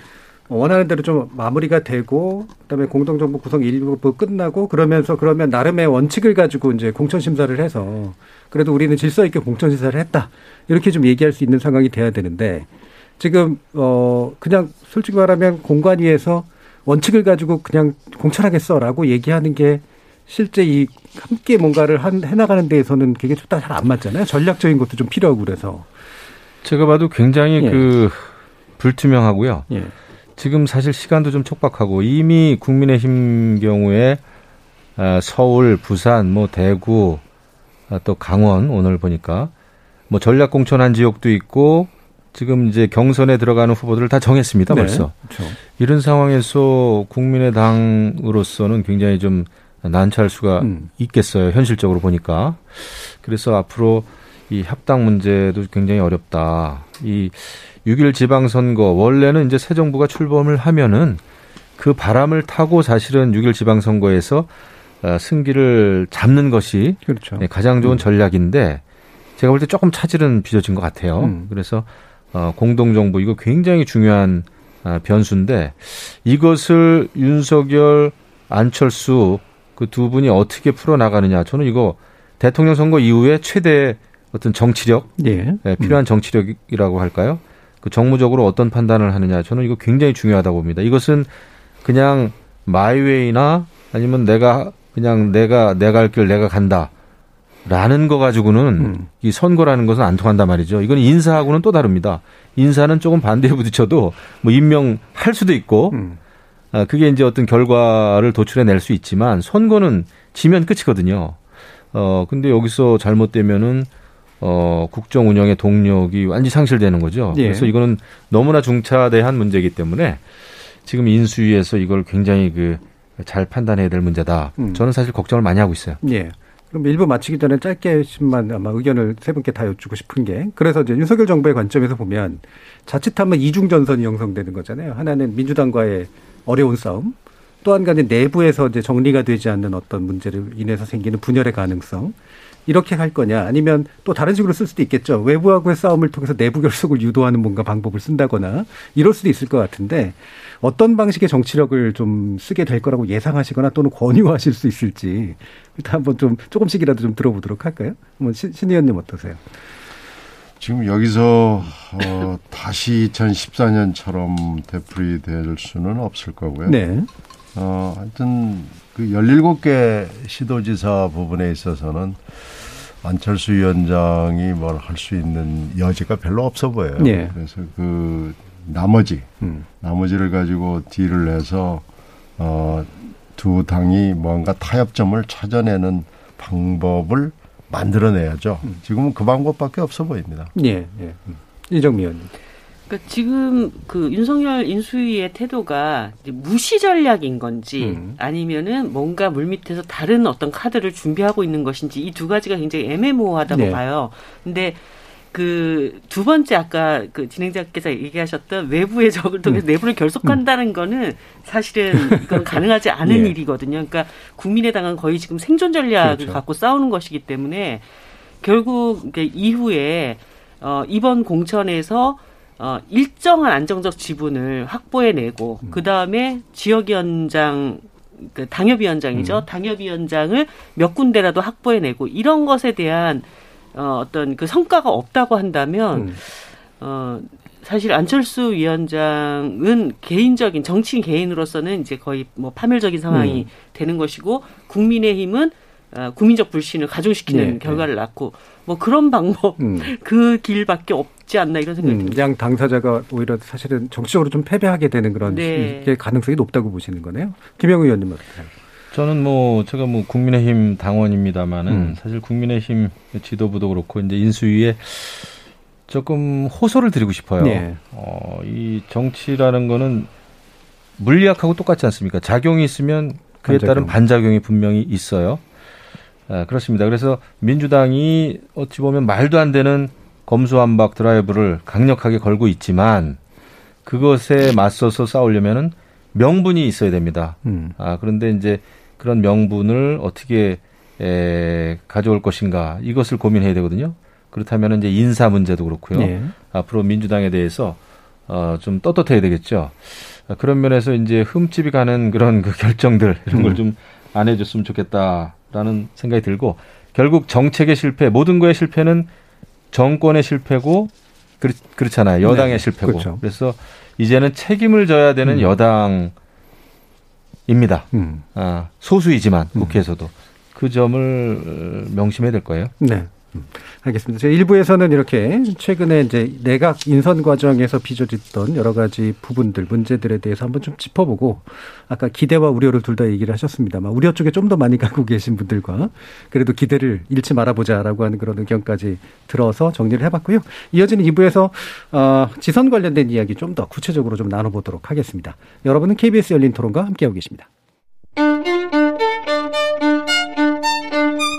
원하는 대로 좀 마무리가 되고 그다음에 공동정부 구성 일부 끝나고 그러면서 그러면 나름의 원칙을 가지고 이제 공천 심사를 해서 그래도 우리는 질서 있게 공천 심사를 했다 이렇게 좀 얘기할 수 있는 상황이 돼야 되는데 지금 어 그냥 솔직히 말하면 공관 위에서 원칙을 가지고 그냥 공천하겠어라고 얘기하는 게 실제 이 함께 뭔가를 한, 해나가는 데에서는 그게 좀 잘 안 맞잖아요. 전략적인 것도 좀 필요하고 그래서. 제가 봐도 굉장히 예. 그 불투명하고요. 예. 지금 사실 시간도 좀 촉박하고 이미 국민의힘 경우에 아, 서울, 부산, 뭐 대구, 아, 또 강원 오늘 보니까 뭐 전략 공천한 지역도 있고 지금 이제 경선에 들어가는 후보들을 다 정했습니다 네, 벌써. 그렇죠. 이런 상황에서 국민의당으로서는 굉장히 좀 난처할 수가 음. 있겠어요 현실적으로 보니까. 그래서 앞으로 이 협당 문제도 굉장히 어렵다. 이 6일 지방선거 원래는 이제 새 정부가 출범을 하면은 그 바람을 타고 사실은 6일 지방선거에서 어, 승기를 잡는 것이 그렇죠. 네, 가장 좋은 음. 전략인데 제가 볼 때 조금 차질은 빚어진 것 같아요. 음. 그래서 어, 공동정부 이거 굉장히 중요한 아, 변수인데 이것을 윤석열, 안철수 그 두 분이 어떻게 풀어나가느냐 저는 이거 대통령 선거 이후에 최대 어떤 정치력, 예. 네, 필요한 음. 정치력이라고 할까요? 그 정무적으로 어떤 판단을 하느냐 저는 이거 굉장히 중요하다고 봅니다. 이것은 그냥 마이웨이나 아니면 내가 그냥 내가 내가 할 길 내가 간다. 라는 거 가지고는 음. 이 선거라는 것은 안 통한단 말이죠. 이건 인사하고는 또 다릅니다. 인사는 조금 반대에 부딪혀도 뭐 임명할 수도 있고, 음. 아, 그게 이제 어떤 결과를 도출해낼 수 있지만 선거는 지면 끝이거든요. 어, 근데 여기서 잘못되면은 어, 국정 운영의 동력이 완전히 상실되는 거죠. 예. 그래서 이거는 너무나 중차대한 문제이기 때문에 지금 인수위에서 이걸 굉장히 그 잘 판단해야 될 문제다. 음. 저는 사실 걱정을 많이 하고 있어요. 예. 그럼 일부 마치기 전에 짧게만 아마 의견을 세 분께 다 여쭙고 싶은 게 그래서 이제 윤석열 정부의 관점에서 보면 자칫하면 이중 전선이 형성되는 거잖아요. 하나는 민주당과의 어려운 싸움, 또 한 가지 내부에서 이제 정리가 되지 않는 어떤 문제를 인해서 생기는 분열의 가능성. 이렇게 할 거냐 아니면 또 다른 식으로 쓸 수도 있겠죠. 외부하고의 싸움을 통해서 내부 결속을 유도하는 뭔가 방법을 쓴다거나 이럴 수도 있을 것 같은데 어떤 방식의 정치력을 좀 쓰게 될 거라고 예상하시거나 또는 권유하실 수 있을지 일단 한번 좀 조금씩이라도 좀 들어보도록 할까요? 한번 신, 신 의원님 어떠세요? 지금 여기서 어, 다시 2014년처럼 되풀이 될 수는 없을 거고요. 네. 어, 하여튼 그 17개 시도지사 부분에 있어서는 안철수 위원장이 뭘 할 수 있는 여지가 별로 없어 보여요. 네. 그래서 그 나머지 음. 나머지를 가지고 딜을 해서 어 두 당이 뭔가 타협점을 찾아내는 방법을 만들어내야죠. 음. 지금은 그 방법밖에 없어 보입니다. 예, 예. 음. 이정미 의원님. 그러니까 지금 그 윤석열 인수위의 태도가 무시 전략인 건지 음. 아니면은 뭔가 물밑에서 다른 어떤 카드를 준비하고 있는 것인지 이 두 가지가 굉장히 애매모호하다고 네. 봐요. 근데 그 두 번째 아까 그 진행자께서 얘기하셨던 외부의 적을 통해서 음. 내부를 결속한다는 음. 거는 사실은 이건 가능하지 않은 네. 일이거든요. 그러니까 국민의당은 거의 지금 생존 전략을 그렇죠. 갖고 싸우는 것이기 때문에 결국 이후에 어 이번 공천에서 어, 일정한 안정적 지분을 확보해내고 음. 그 다음에 지역위원장 그 당협위원장이죠. 음. 당협위원장을 몇 군데라도 확보해내고 이런 것에 대한 어, 어떤 그 성과가 없다고 한다면 음. 어, 사실 안철수 위원장은 개인적인 정치인 개인으로서는 이제 거의 뭐 파멸적인 상황이 음. 되는 것이고 국민의힘은 어, 국민적 불신을 가중시키는 네, 결과를 네. 낳고 뭐 그런 방법 음. 그 길밖에 없지 않나 이런 생각이 음, 듭니다. 양 당사자가 오히려 사실은 정치적으로 좀 패배하게 되는 그런 네. 가능성이 높다고 보시는 거네요. 김영 의원님 어떠세요? 저는 뭐 제가 뭐 국민의힘 당원입니다만은 음. 사실 국민의힘 지도부도 그렇고 이제 인수위에 조금 호소를 드리고 싶어요. 네. 어, 이 정치라는 거는 물리학하고 똑같지 않습니까? 작용이 있으면 그에 반작용. 따른 반작용이 분명히 있어요. 아, 그렇습니다. 그래서 민주당이 어찌 보면 말도 안 되는 검수완박 드라이브를 강력하게 걸고 있지만 그것에 맞서서 싸우려면은 명분이 있어야 됩니다. 음. 아, 그런데 이제 그런 명분을 어떻게 에, 가져올 것인가 이것을 고민해야 되거든요. 그렇다면 이제 인사 문제도 그렇고요. 네. 앞으로 민주당에 대해서 어, 좀 떳떳해야 되겠죠. 아, 그런 면에서 이제 흠집이 가는 그런 그 결정들 이런 걸 좀안 음. 해줬으면 좋겠다. 라는 생각이 들고 결국 정책의 실패, 모든 거의 실패는 정권의 실패고 그렇, 그렇잖아요. 여당의 네, 실패고. 그렇죠. 그래서 이제는 책임을 져야 되는 음. 여당 입니다. 음. 아, 소수이지만 음. 국회에서도 그 점을 명심해야 될 거예요. 네. 알겠습니다. 제 1부에서는 이렇게 최근에 이제 내각 인선 과정에서 빚어졌던 여러 가지 부분들, 문제들에 대해서 한번 좀 짚어보고 아까 기대와 우려를 둘 다 얘기를 하셨습니다만 우려 쪽에 좀 더 많이 가고 계신 분들과 그래도 기대를 잃지 말아보자라고 하는 그런 의견까지 들어서 정리를 해봤고요. 이어지는 2부에서 어, 지선 관련된 이야기 좀 더 구체적으로 좀 나눠보도록 하겠습니다. 여러분은 KBS 열린 토론과 함께하고 계십니다.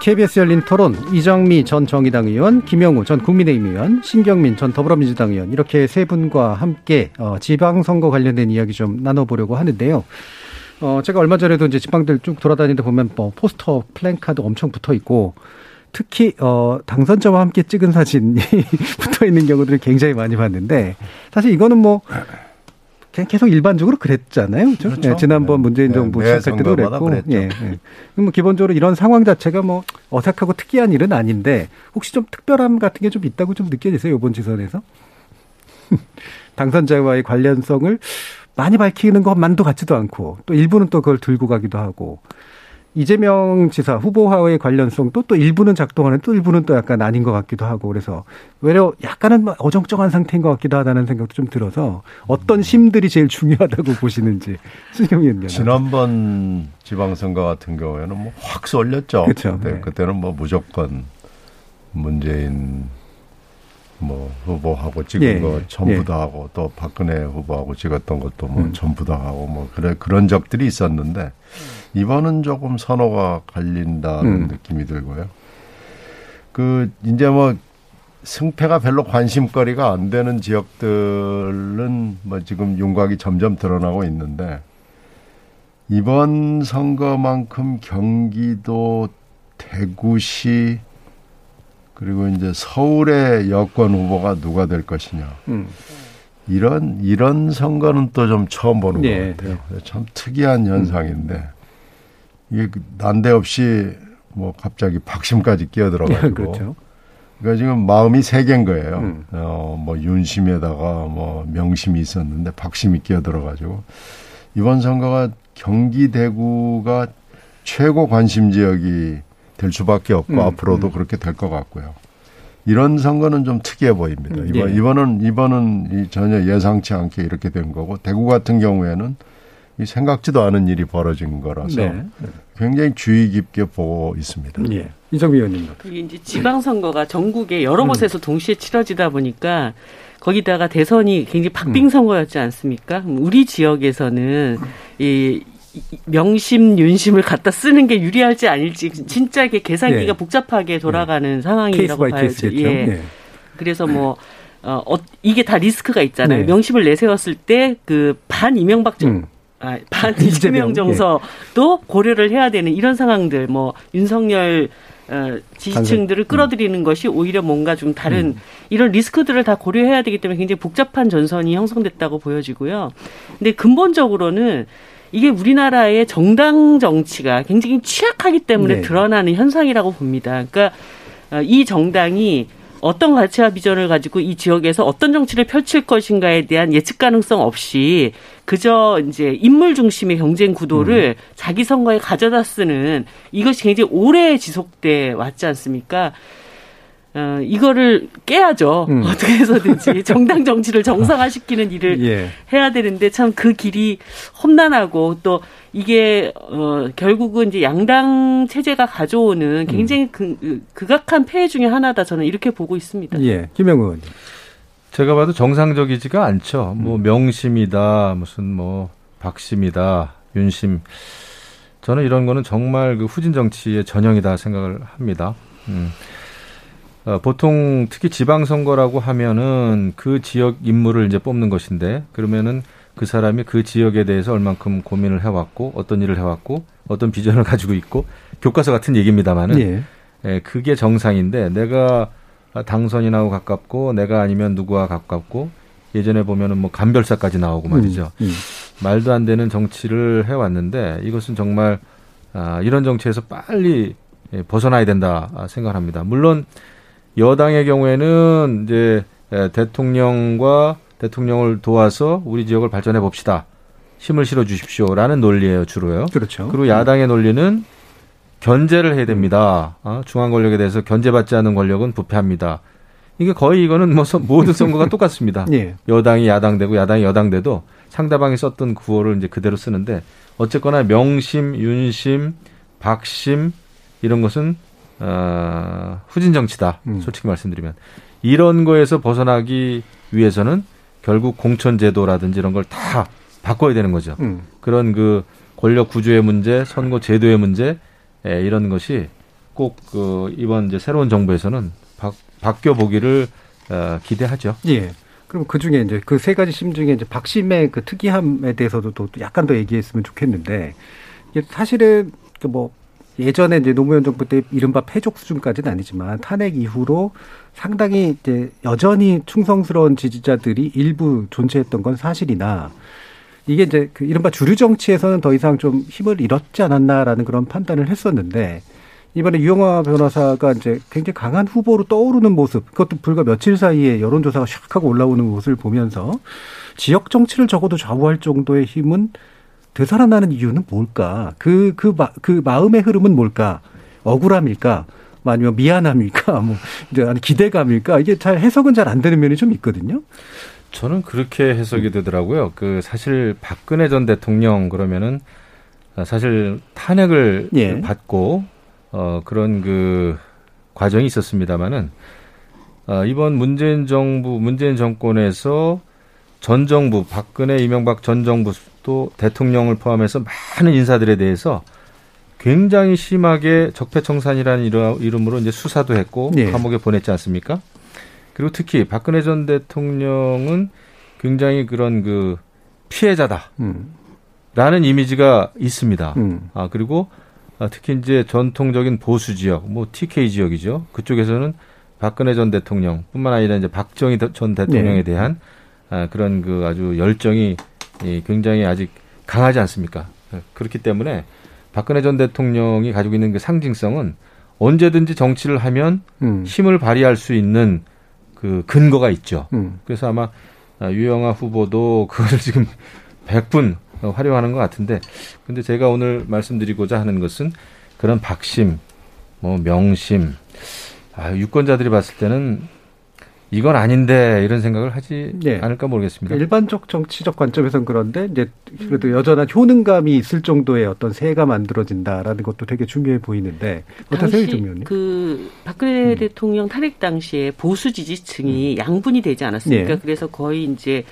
KBS 열린 토론 이정미 전 정의당 의원, 김영우 전 국민의힘 의원, 신경민 전 더불어민주당 의원 이렇게 세 분과 함께 어, 지방선거 관련된 이야기 좀 나눠보려고 하는데요. 어, 제가 얼마 전에도 이제 지방들 쭉 돌아다니다 보면 뭐 포스터, 플랜카드 엄청 붙어 있고 특히 어 당선자와 함께 찍은 사진이 붙어 있는 경우들을 굉장히 많이 봤는데 사실 이거는 뭐 그냥 계속 일반적으로 그랬잖아요. 그렇죠? 그렇죠? 네, 지난번 네. 문재인 정부 네, 시작할 때도 그랬고. 예, 예. 뭐 기본적으로 이런 상황 자체가 뭐 어색하고 특이한 일은 아닌데 혹시 좀 특별함 같은 게 좀 있다고 좀 느껴지세요? 이번 지선에서? 당선자와의 관련성을 많이 밝히는 것만도 같지도 않고 또 일부는 또 그걸 들고 가기도 하고 이재명 지사 후보와의 관련성도 또 일부는 작동하는 또 일부는 또 약간 아닌 것 같기도 하고 그래서 외려 약간은 뭐 어정쩡한 상태인 것 같기도 하다는 생각도 좀 들어서 어떤 심들이 제일 중요하다고 보시는지 신경 의원님. 지난번 지방선거 같은 경우에는 뭐 확 쏠렸죠. 그렇죠. 그때, 네. 그때는 뭐 무조건 문재인 뭐 후보하고 찍은 예, 거 전부 예. 다 하고 또 박근혜 후보하고 찍었던 것도 뭐 음. 전부 다 하고 뭐 그래 그런 적들이 있었는데 이번은 조금 선호가 갈린다는 음. 느낌이 들고요. 그 이제 뭐 승패가 별로 관심거리가 안 되는 지역들은 뭐 지금 윤곽이 점점 드러나고 있는데 이번 선거만큼 경기도 대구시 그리고 이제 서울의 여권 후보가 누가 될 것이냐. 음. 이런 이런 선거는 또 좀 처음 보는 네, 것 같아요. 네. 참 특이한 현상인데 이게 그 난데없이 뭐 갑자기 박심까지 끼어들어가지고 그렇죠. 그러니까 지금 마음이 세 개인 거예요. 음. 어 뭐 윤심에다가 뭐 명심이 있었는데 박심이 끼어들어가지고 이번 선거가 경기 대구가 최고 관심 지역이 될 수밖에 없고 음, 앞으로도 음. 그렇게 될 것 같고요. 이런 선거는 좀 특이해 보입니다. 음, 이번, 예. 이번은 이번은 전혀 예상치 않게 이렇게 된 거고 대구 같은 경우에는 생각지도 않은 일이 벌어진 거라서 네. 굉장히 주의 깊게 보고 있습니다. 예. 이정미 의원님. 이게 이제 지방선거가 전국에 여러 음. 곳에서 동시에 치러지다 보니까 거기다가 대선이 굉장히 박빙 선거였지 않습니까? 우리 지역에서는 이 명심, 윤심을 갖다 쓰는 게 유리할지 아닐지 진짜 이게 계산기가 네. 복잡하게 돌아가는 네. 상황이라고 봐야죠. 예. 네. 그래서 뭐 어, 어, 이게 다 리스크가 있잖아요. 네. 명심을 내세웠을 때 그 반 이명박 정 음. 아, 반 이재명 정서도 예. 고려를 해야 되는 이런 상황들 뭐 윤석열 어, 지지층들을 음. 끌어들이는 음. 것이 오히려 뭔가 좀 다른 음. 이런 리스크들을 다 고려해야 되기 때문에 굉장히 복잡한 전선이 형성됐다고 보여지고요. 근데 근본적으로는 이게 우리나라의 정당 정치가 굉장히 취약하기 때문에 네. 드러나는 현상이라고 봅니다. 그러니까 어, 이 정당이 어떤 가치와 비전을 가지고 이 지역에서 어떤 정치를 펼칠 것인가에 대한 예측 가능성 없이 그저 이제 인물 중심의 경쟁 구도를 음. 자기 선거에 가져다 쓰는 이것이 굉장히 오래 지속돼 왔지 않습니까? 어, 이거를 깨야죠. 음. 어떻게 해서든지 정당 정치를 정상화시키는 일을 예. 해야 되는데 참 그 길이 험난하고 또 이게 어 결국은 이제 양당 체제가 가져오는 굉장히 음. 그, 극악한 폐해 중의 하나다 저는 이렇게 보고 있습니다. 예. 김영우 의원님. 제가 봐도 정상적이지가 않죠. 뭐 음. 명심이다, 무슨 뭐 박심이다, 윤심. 저는 이런 거는 정말 그 후진 정치의 전형이다 생각을 합니다. 음. 어, 보통 특히 지방선거라고 하면은 그 지역 인물을 이제 뽑는 것인데 그러면은 그 사람이 그 지역에 대해서 얼만큼 고민을 해왔고 어떤 일을 해왔고 어떤 비전을 가지고 있고 교과서 같은 얘기입니다만은 예. 예, 그게 정상인데 내가 당선이 나고 가깝고 내가 아니면 누구와 가깝고 예전에 보면은 뭐 간별사까지 나오고 말이죠. 음, 음. 말도 안 되는 정치를 해왔는데 이것은 정말 아, 이런 정치에서 빨리 예, 벗어나야 된다 생각합니다. 물론 여당의 경우에는 이제 대통령과 대통령을 도와서 우리 지역을 발전해 봅시다. 힘을 실어 주십시오라는 논리예요, 주로요. 그렇죠. 그리고 야당의 논리는 견제를 해야 됩니다. 어? 중앙 권력에 대해서 견제받지 않은 권력은 부패합니다. 이게 거의 이거는 뭐 모든 선거가 똑같습니다. 예. 여당이 야당되고 야당이 여당돼도 상대방이 썼던 구호를 이제 그대로 쓰는데 어쨌거나 명심, 윤심, 박심 이런 것은 어, 후진 정치다. 음. 솔직히 말씀드리면 이런 거에서 벗어나기 위해서는 결국 공천 제도라든지 이런 걸 다 바꿔야 되는 거죠. 음. 그런 그 권력 구조의 문제, 선거 제도의 문제 예, 이런 것이 꼭 그 이번 이제 새로운 정부에서는 바, 바뀌어 보기를 어, 기대하죠. 예. 그럼 그 중에 이제 그 세 가지 심 중에 이제 박심의 그 특이함에 대해서도 또 약간 더 얘기했으면 좋겠는데 이게 사실은 그뭐 예전에 이제 노무현 정부 때 이른바 패족 수준까지는 아니지만 탄핵 이후로 상당히 이제 여전히 충성스러운 지지자들이 일부 존재했던 건 사실이나 이게 이제 그 이른바 주류 정치에서는 더 이상 좀 힘을 잃었지 않았나라는 그런 판단을 했었는데 이번에 유영화 변호사가 이제 굉장히 강한 후보로 떠오르는 모습, 그것도 불과 며칠 사이에 여론조사가 샥 하고 올라오는 모습을 보면서 지역 정치를 적어도 좌우할 정도의 힘은 되살아나는 이유는 뭘까? 그, 그, 마, 그 마음의 흐름은 뭘까? 억울함일까? 뭐 아니면 미안함일까? 뭐, 이제 기대감일까? 이게 잘 해석은 잘 안 되는 면이 좀 있거든요. 저는 그렇게 해석이 되더라고요. 그 사실 박근혜 전 대통령 그러면은 사실 탄핵을 예. 받고 어 그런 그 과정이 있었습니다마는 어, 이번 문재인 정부 문재인 정권에서 전 정부 박근혜 이명박 전 정부 또 대통령을 포함해서 많은 인사들에 대해서 굉장히 심하게 적폐청산이라는 이름으로 이제 수사도 했고 네. 감옥에 보냈지 않습니까? 그리고 특히 박근혜 전 대통령은 굉장히 그런 그 피해자다. 음. 라는 이미지가 있습니다. 음. 아, 그리고 아, 특히 이제 전통적인 보수 지역, 뭐 TK 지역이죠. 그쪽에서는 박근혜 전 대통령 뿐만 아니라 이제 박정희 전 대통령에 네. 대한 아, 그런 그 아주 열정이 굉장히 아직 강하지 않습니까? 그렇기 때문에 박근혜 전 대통령이 가지고 있는 그 상징성은 언제든지 정치를 하면 음. 힘을 발휘할 수 있는 그 근거가 있죠. 음. 그래서 아마 유영아 후보도 그걸 지금 100분 활용하는 것 같은데 근데 제가 오늘 말씀드리고자 하는 것은 그런 박심, 뭐 명심, 아, 유권자들이 봤을 때는 이건 아닌데 이런 생각을 하지 네. 않을까 모르겠습니다. 일반적 정치적 관점에서는 그런데 이제 그래도 여전한 효능감이 있을 정도의 어떤 세가 만들어진다라는 것도 되게 중요해 보이는데 어떠세요, 이정면님? 그 박근혜 음. 대통령 탄핵 당시에 보수 지지층이 음. 양분이 되지 않았습니까? 네. 그래서 거의 이제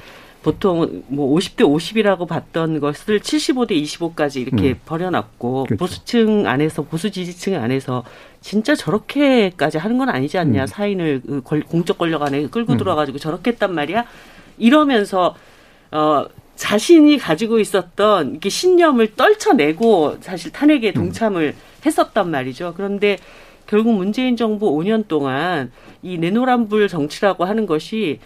보통 뭐 50대 50이라고 봤던 것을 75대 25까지 이렇게 음. 버려놨고 그렇죠. 보수층 안에서 보수 지지층 안에서 진짜 저렇게까지 하는 건 아니지 않냐 음. 사인을 그 공적 권력 안에 끌고 음. 들어가지고 저렇게 했단 말이야 이러면서 어 자신이 가지고 있었던 이렇게 신념을 떨쳐내고 사실 탄핵에 음. 동참을 했었단 말이죠. 그런데 결국 문재인 정부 5년 동안 이 내노란불 정치라고 하는 것이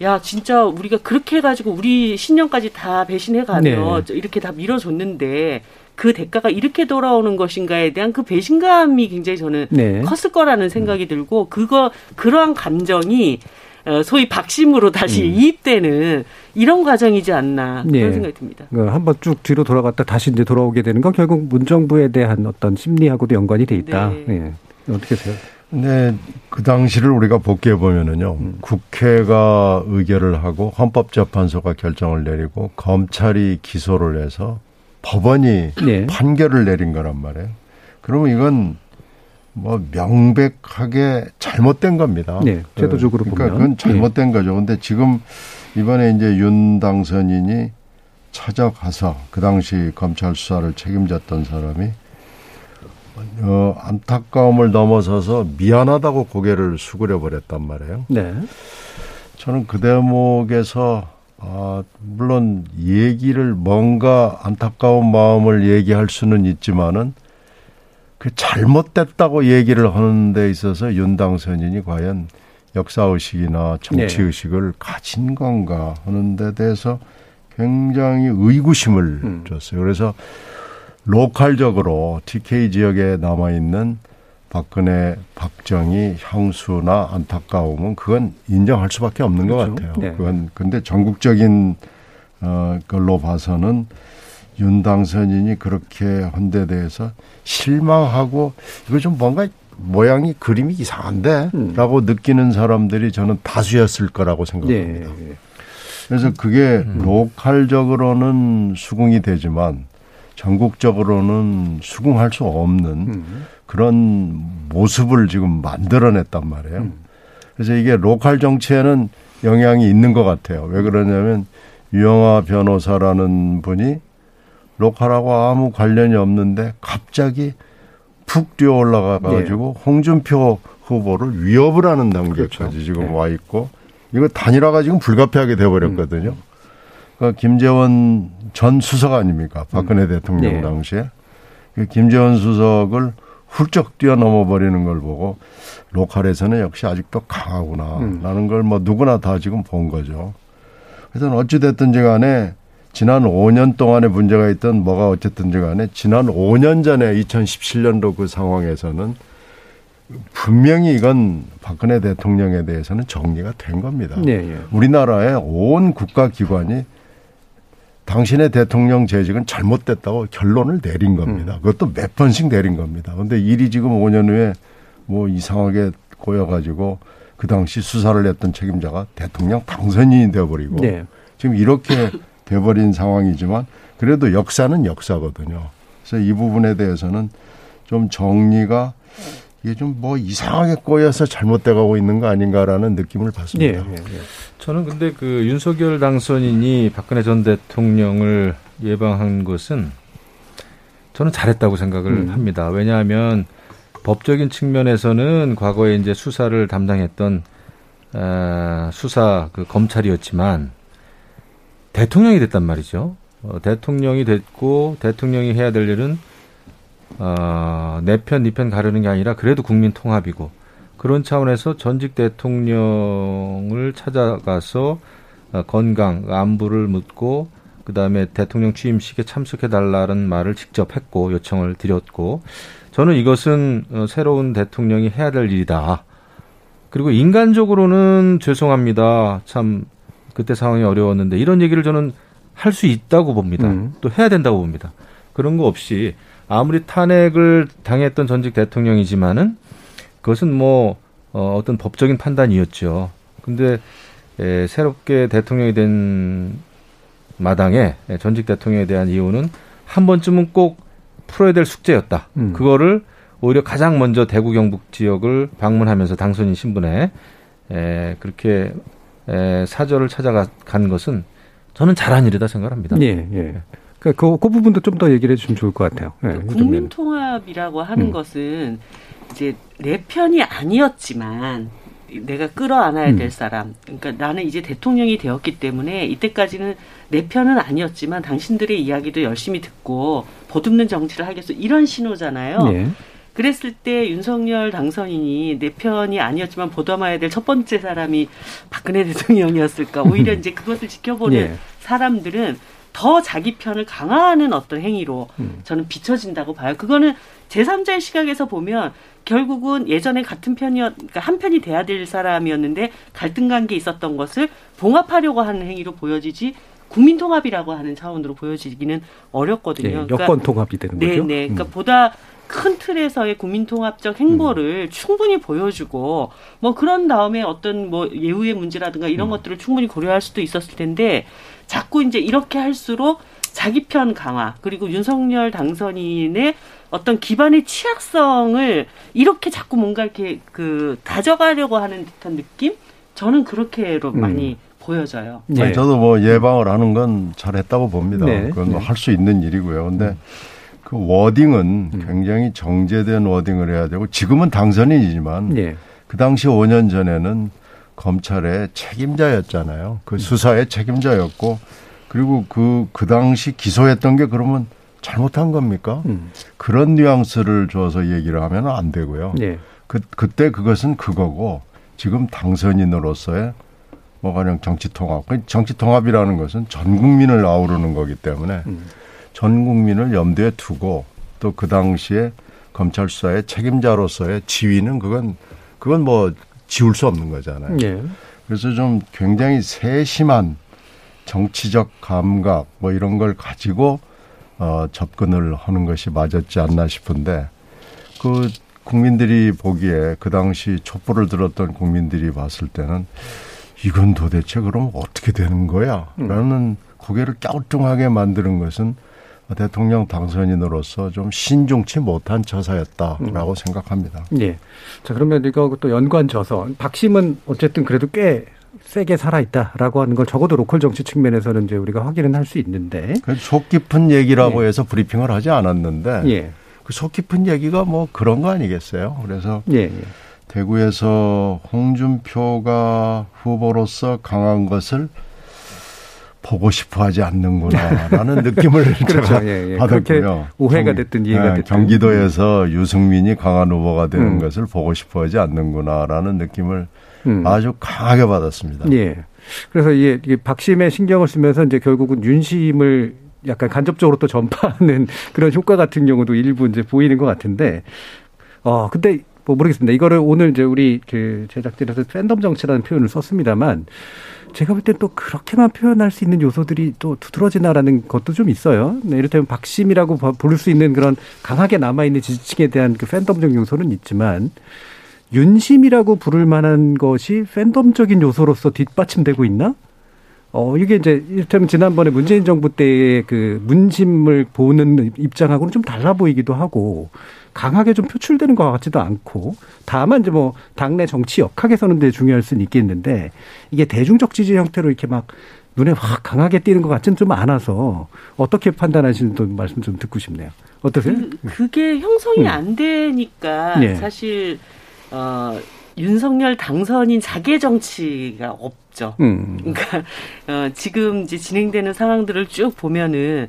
야 진짜 우리가 그렇게 해가지고 우리 신념까지 다 배신해가며 네. 이렇게 다 밀어줬는데 그 대가가 이렇게 돌아오는 것인가에 대한 그 배신감이 굉장히 저는 네. 컸을 거라는 생각이 들고 그거 그러한 감정이 어, 소위 박심으로 다시 음. 이입되는 이런 과정이지 않나 그런 네. 생각이 듭니다. 그 한번 쭉 뒤로 돌아갔다 다시 이제 돌아오게 되는 건 결국 문정부에 대한 어떤 심리하고도 연관이 돼 있다. 네. 네. 어떻게 보세요? 네, 그 당시를 우리가 복귀해 보면은요, 음. 국회가 의결을 하고 헌법재판소가 결정을 내리고 검찰이 기소를 해서 법원이 네. 판결을 내린 거란 말이에요. 그러면 이건 뭐 명백하게 잘못된 겁니다. 네, 제도적으로 그러니까 보면. 그건 잘못된 네. 거죠. 근데 지금 이번에 이제 윤 당선인이 찾아가서 그 당시 검찰 수사를 책임졌던 사람이 어, 안타까움을 넘어서서 미안하다고 고개를 수그려 버렸단 말이에요. 네. 저는 그 대목에서 아, 물론 얘기를 뭔가 안타까운 마음을 얘기할 수는 있지만은 그 잘못됐다고 얘기를 하는 데 있어서 윤 당선인이 과연 역사의식이나 정치의식을 네. 가진 건가 하는 데 대해서 굉장히 의구심을 음. 줬어요. 그래서 로컬적으로 TK 지역에 남아있는 박근혜, 박정희 향수나 안타까움은 그건 인정할 수밖에 없는 그렇죠. 것 같아요. 네. 그건 근데 전국적인 어 걸로 봐서는 윤 당선인이 그렇게 한데 대해서 실망하고 이거 좀 뭔가 모양이 그림이 이상한데라고 음. 느끼는 사람들이 저는 다수였을 거라고 생각합니다. 네. 그래서 그게 음. 로컬적으로는 수긍이 되지만 전국적으로는 수긍할 수 없는 음. 그런 모습을 지금 만들어냈단 말이에요. 음. 그래서 이게 로컬 정치에는 영향이 있는 것 같아요. 왜 그러냐면 유영아 변호사라는 분이 로컬하고 아무 관련이 없는데 갑자기 푹 뛰어 올라가 가지고 네. 홍준표 후보를 위협을 하는 단계까지 그렇죠. 지금 네. 와 있고 이거 단일화가 지금 불가피하게 돼 버렸거든요. 음. 그러니까 김재원 전 수석 아닙니까? 박근혜 음. 대통령 네. 당시에 그 김재원 수석을 훌쩍 뛰어넘어 버리는 걸 보고 로컬에서는 역시 아직도 강하구나라는 음. 걸뭐 누구나 다 지금 본 거죠. 그래서 어찌 됐든지 간에 지난 5년 동안에 문제가 있던 뭐가 어쨌든지 간에 지난 5년 전에 2017년도 그 상황에서는 분명히 이건 박근혜 대통령에 대해서는 정리가 된 겁니다. 네, 예. 우리나라의 온 국가기관이 당신의 대통령 재직은 잘못됐다고 결론을 내린 겁니다. 음. 그것도 몇 번씩 내린 겁니다. 그런데 일이 지금 5년 후에 뭐 이상하게 꼬여가지고 그 당시 수사를 했던 책임자가 대통령 당선인이 되어버리고 네. 지금 이렇게 돼버린 상황이지만 그래도 역사는 역사거든요. 그래서 이 부분에 대해서는 좀 정리가 이게 좀 뭐 이상하게 꼬여서 잘못돼가고 있는 거 아닌가라는 느낌을 받습니다. 네, 네, 네. 저는 근데 그 윤석열 당선인이 박근혜 전 대통령을 예방한 것은 저는 잘했다고 생각을 음. 합니다. 왜냐하면 법적인 측면에서는 과거에 이제 수사를 담당했던 아, 수사 그 검찰이었지만 대통령이 됐단 말이죠. 어, 대통령이 됐고 대통령이 해야 될 일은 어, 내 편, 니 편 가르는 게 아니라 그래도 국민 통합이고 그런 차원에서 전직 대통령을 찾아가서 어, 건강, 안부를 묻고 그 다음에 대통령 취임식에 참석해 달라는 말을 직접 했고 요청을 드렸고 저는 이것은 어, 새로운 대통령이 해야 될 일이다. 그리고 인간적으로는 죄송합니다. 참 그때 상황이 어려웠는데 이런 얘기를 저는 할 수 있다고 봅니다. 음. 또 해야 된다고 봅니다. 그런 거 없이 아무리 탄핵을 당했던 전직 대통령이지만은 그것은 뭐 어, 어떤 법적인 판단이었죠. 근데 에, 새롭게 대통령이 된 마당에 전직 대통령에 대한 이유는 한 번쯤은 꼭 풀어야 될 숙제였다. 음. 그거를 오히려 가장 먼저 대구 경북 지역을 방문하면서 당선인 신분에 에, 그렇게 에, 사절을 찾아간 것은 저는 잘한 일이다 생각합니다. 예, 예. 그, 그, 그 부분도 좀 더 얘기를 해주시면 좋을 것 같아요. 네, 국민 통합이라고 하는 음. 것은 이제 내 편이 아니었지만 내가 끌어안아야 될 음. 사람. 그러니까 나는 이제 대통령이 되었기 때문에 이때까지는 내 편은 아니었지만 당신들의 이야기도 열심히 듣고 보듬는 정치를 하겠어. 이런 신호잖아요. 네. 그랬을 때 윤석열 당선인이 내 편이 아니었지만 보담아야 될 첫 번째 사람이 박근혜 대통령이었을까. 오히려 이제 그것을 지켜보는 네. 사람들은 더 자기 편을 강화하는 어떤 행위로 음. 저는 비춰진다고 봐요. 그거는 제3자의 시각에서 보면 결국은 예전에 같은 편이었, 그러니까 한 편이 돼야 될 사람이었는데 갈등 관계 있었던 것을 봉합하려고 하는 행위로 보여지지 국민 통합이라고 하는 차원으로 보여지기는 어렵거든요. 네, 그러니까 여권 통합이 되는 네, 거죠. 네, 그러니까 음. 보다 큰 틀에서의 국민 통합적 행보를 음. 충분히 보여주고 뭐 그런 다음에 어떤 뭐 예우의 문제라든가 이런 음. 것들을 충분히 고려할 수도 있었을 텐데 자꾸 이제 이렇게 할수록 자기 편 강화 그리고 윤석열 당선인의 어떤 기반의 취약성을 이렇게 자꾸 뭔가 이렇게 그 다져가려고 하는 듯한 느낌 저는 그렇게로 음. 많이 보여져요. 네. 아니, 저도 뭐 예방을 하는 건 잘했다고 봅니다. 네. 그건 뭐 할수 있는 일이고요. 근데 음. 그 워딩은 음. 굉장히 정제된 워딩을 해야 되고 지금은 당선인이지만 네. 그 당시 5년 전에는 검찰의 책임자였잖아요. 그 음. 수사의 책임자였고 그리고 그, 그 당시 기소했던 게 그러면 잘못한 겁니까? 음. 그런 뉘앙스를 줘서 얘기를 하면 안 되고요. 네. 그, 그때 그것은 그거고 지금 당선인으로서의 뭐 가령 정치 통합. 그 정치 통합이라는 것은 전 국민을 아우르는 거기 때문에 음. 전 국민을 염두에 두고 또 그 당시에 검찰 수사의 책임자로서의 지위는 그건 그건 뭐 지울 수 없는 거잖아요. 예. 그래서 좀 굉장히 세심한 정치적 감각 뭐 이런 걸 가지고 어 접근을 하는 것이 맞았지 않나 싶은데 그 국민들이 보기에 그 당시 촛불을 들었던 국민들이 봤을 때는 이건 도대체 그럼 어떻게 되는 거야? 음. 라는 고개를 갸우뚱하게 만드는 것은 대통령 당선인으로서 좀 신중치 못한 처사였다라고 음. 생각합니다. 예. 자 그러면 이거 또 연관 져서 박심은 어쨌든 그래도 꽤 세게 살아있다라고 하는 걸 적어도 로컬 정치 측면에서는 이제 우리가 확인은 할 수 있는데. 속 깊은 얘기라고 예. 해서 브리핑을 하지 않았는데. 예. 그속 깊은 얘기가 뭐 그런 거 아니겠어요? 그래서. 예. 예. 대구에서 홍준표가 후보로서 강한 것을 보고 싶어 하지 않는구나라는 느낌을 그렇죠. 제가 예, 예. 받았고요. 오해가 됐든 이해가 됐든. 경기도에서 유승민이 강한 후보가 되는 음. 것을 보고 싶어 하지 않는구나라는 느낌을 음. 아주 강하게 받았습니다. 예. 그래서 이게, 박심의 신경을 쓰면서 이제 결국은 윤심을 약간 간접적으로 또 전파하는 그런 효과 같은 경우도 일부 이제 보이는 것 같은데, 어, 근데 뭐 모르겠습니다. 이거를 오늘 이제 우리 그 제작진에서 팬덤 정치라는 표현을 썼습니다만, 제가 볼 때 또 그렇게만 표현할 수 있는 요소들이 또 두드러지나라는 것도 좀 있어요. 네, 이를테면 박심이라고 부를 수 있는 그런 강하게 남아있는 지지층에 대한 그 팬덤적 요소는 있지만, 윤심이라고 부를 만한 것이 팬덤적인 요소로서 뒷받침되고 있나? 어, 이게 이제, 이를테면 지난번에 문재인 정부 때의 그 문심을 보는 입장하고는 좀 달라 보이기도 하고, 강하게 좀 표출되는 것 같지도 않고, 다만 이제 뭐, 당내 정치 역학에 서는 되게 중요할 수는 있겠는데, 이게 대중적 지지 형태로 이렇게 막 눈에 확 강하게 띄는 것 같지는 좀 않아서, 어떻게 판단하시는지 말씀 좀 듣고 싶네요. 어떠세요? 그, 게 형성이 음. 안 되니까, 네. 사실, 어, 윤석열 당선인 자계 정치가 없죠. 음. 그러니까 어, 지금 이제 진행되는 상황들을 쭉 보면은